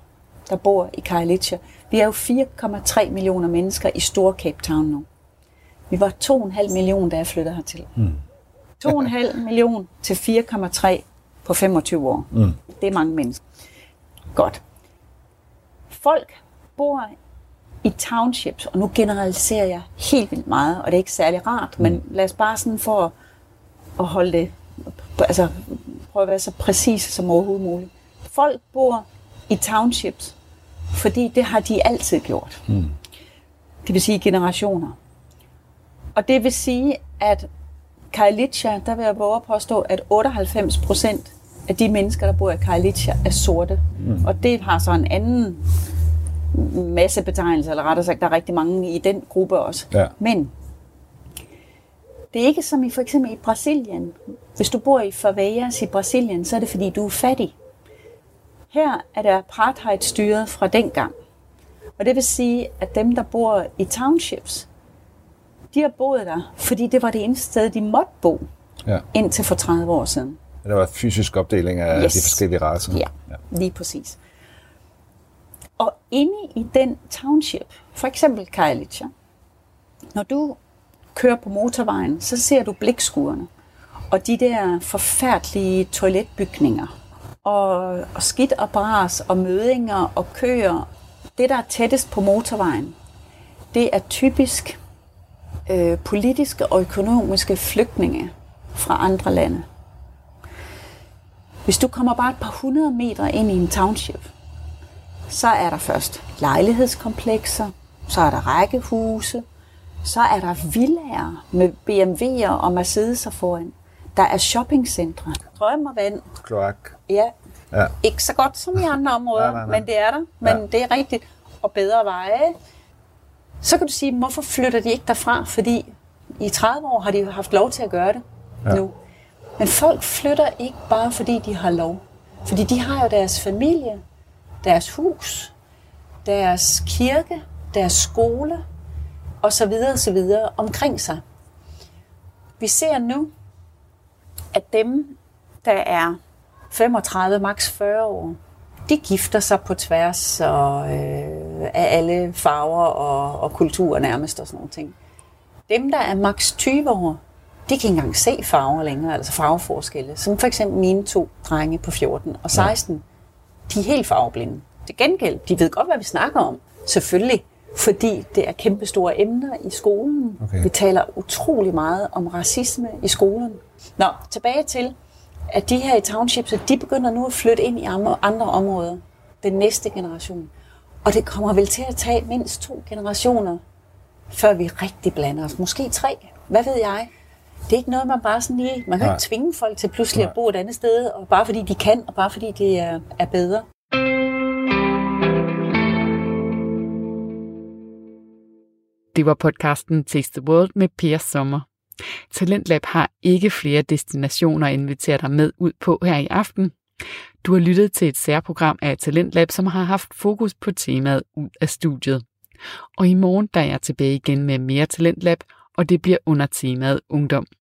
der bor i Kajalitja. Vi er jo 4,3 millioner mennesker i Store Cape Town nu. Vi var 2,5 millioner, da jeg flyttede hertil. Mm. 2,5 million til 4,3 på 25 år. Mm. Det er mange mennesker. Godt. Folk bor i townships, og nu generaliserer jeg helt vildt meget, og det er ikke særlig rart, mm. men lad os bare sådan for at holde det, altså prøve at være så præcis som overhovedet muligt. Folk bor i townships, fordi det har de altid gjort. Mm. Det vil sige generationer. Og det vil sige, at Kajlitja, der vil jeg våge at påstå, at 98 procent af de mennesker, der bor i Kajlitja, er sorte. Mm. Og det har så en anden masse betegnelser, eller rettere sagt, der er rigtig mange i den gruppe også. Ja. Men det er ikke som i for eksempel i Brasilien. Hvis du bor i favelas i Brasilien, så er det fordi, du er fattig. Her er der apartheid-styret fra dengang. Og det vil sige, at dem, der bor i townships, de har boet der, fordi det var det eneste sted, de måtte bo, Ja. indtil for 30 år siden. Der var fysisk opdeling af Yes. de forskellige racer. Ja, lige præcis. Og inde i den township, for eksempel Kajlitja, når du kører på motorvejen, så ser du blikskuerne og de der forfærdelige toiletbygninger og, og skidt og bras og mødinger og køer. Det, der er tættest på motorvejen, det er typisk øh, politiske og økonomiske flygtninge fra andre lande. Hvis du kommer bare et par hundrede meter ind i en township, så er der først lejlighedskomplekser, så er der rækkehuse, så er der villager med BMW'er og Mercedes'er foran. Der er shoppingcentre, strøm og vand. Kloak. Ja, Ja. ikke så godt som i andre områder, Nej, nej, nej. men det er der. Men Ja. det er rigtigt. Og bedre veje. Så kan du sige, hvorfor flytter de ikke derfra? Fordi i 30 år har de haft lov til at gøre det ja. nu. Men folk flytter ikke bare fordi de har lov. Fordi de har jo deres familie, deres hus, deres kirke, deres skole og så videre, så videre omkring sig. Vi ser nu, at dem, der er 35, maks 40 år, de gifter sig på tværs og, øh, af alle farver og, og kulturer nærmest og sådan nogle ting. Dem, der er maks 20 år, de kan ikke engang se farver længere, altså farveforskelle. Som for eksempel mine to drenge på 14 og 16. Ja. De er helt farveblinde. Til gengæld, de ved godt, hvad vi snakker om. Selvfølgelig, fordi det er kæmpe store emner i skolen. Okay. Vi taler utrolig meget om racisme i skolen. Nå, tilbage til, at de her i townships, de begynder nu at flytte ind i andre områder. Den næste generation. Og det kommer vel til at tage mindst to generationer, før vi rigtig blander os. Måske tre. Hvad ved jeg? Det er ikke noget, man bare sådan lige... Man kan Nej. ikke tvinge folk til pludselig Nej. at bo et andet sted, og bare fordi de kan, og bare fordi det er, er bedre. Det var podcasten Taste the World med Per Sommer. Talentlab har ikke flere destinationer at invitere dig med ud på her i aften. Du har lyttet til et særprogram af Talentlab, som har haft fokus på temaet ud af studiet. Og i morgen der er jeg tilbage igen med mere Talentlab, og det bliver under temaet ungdom.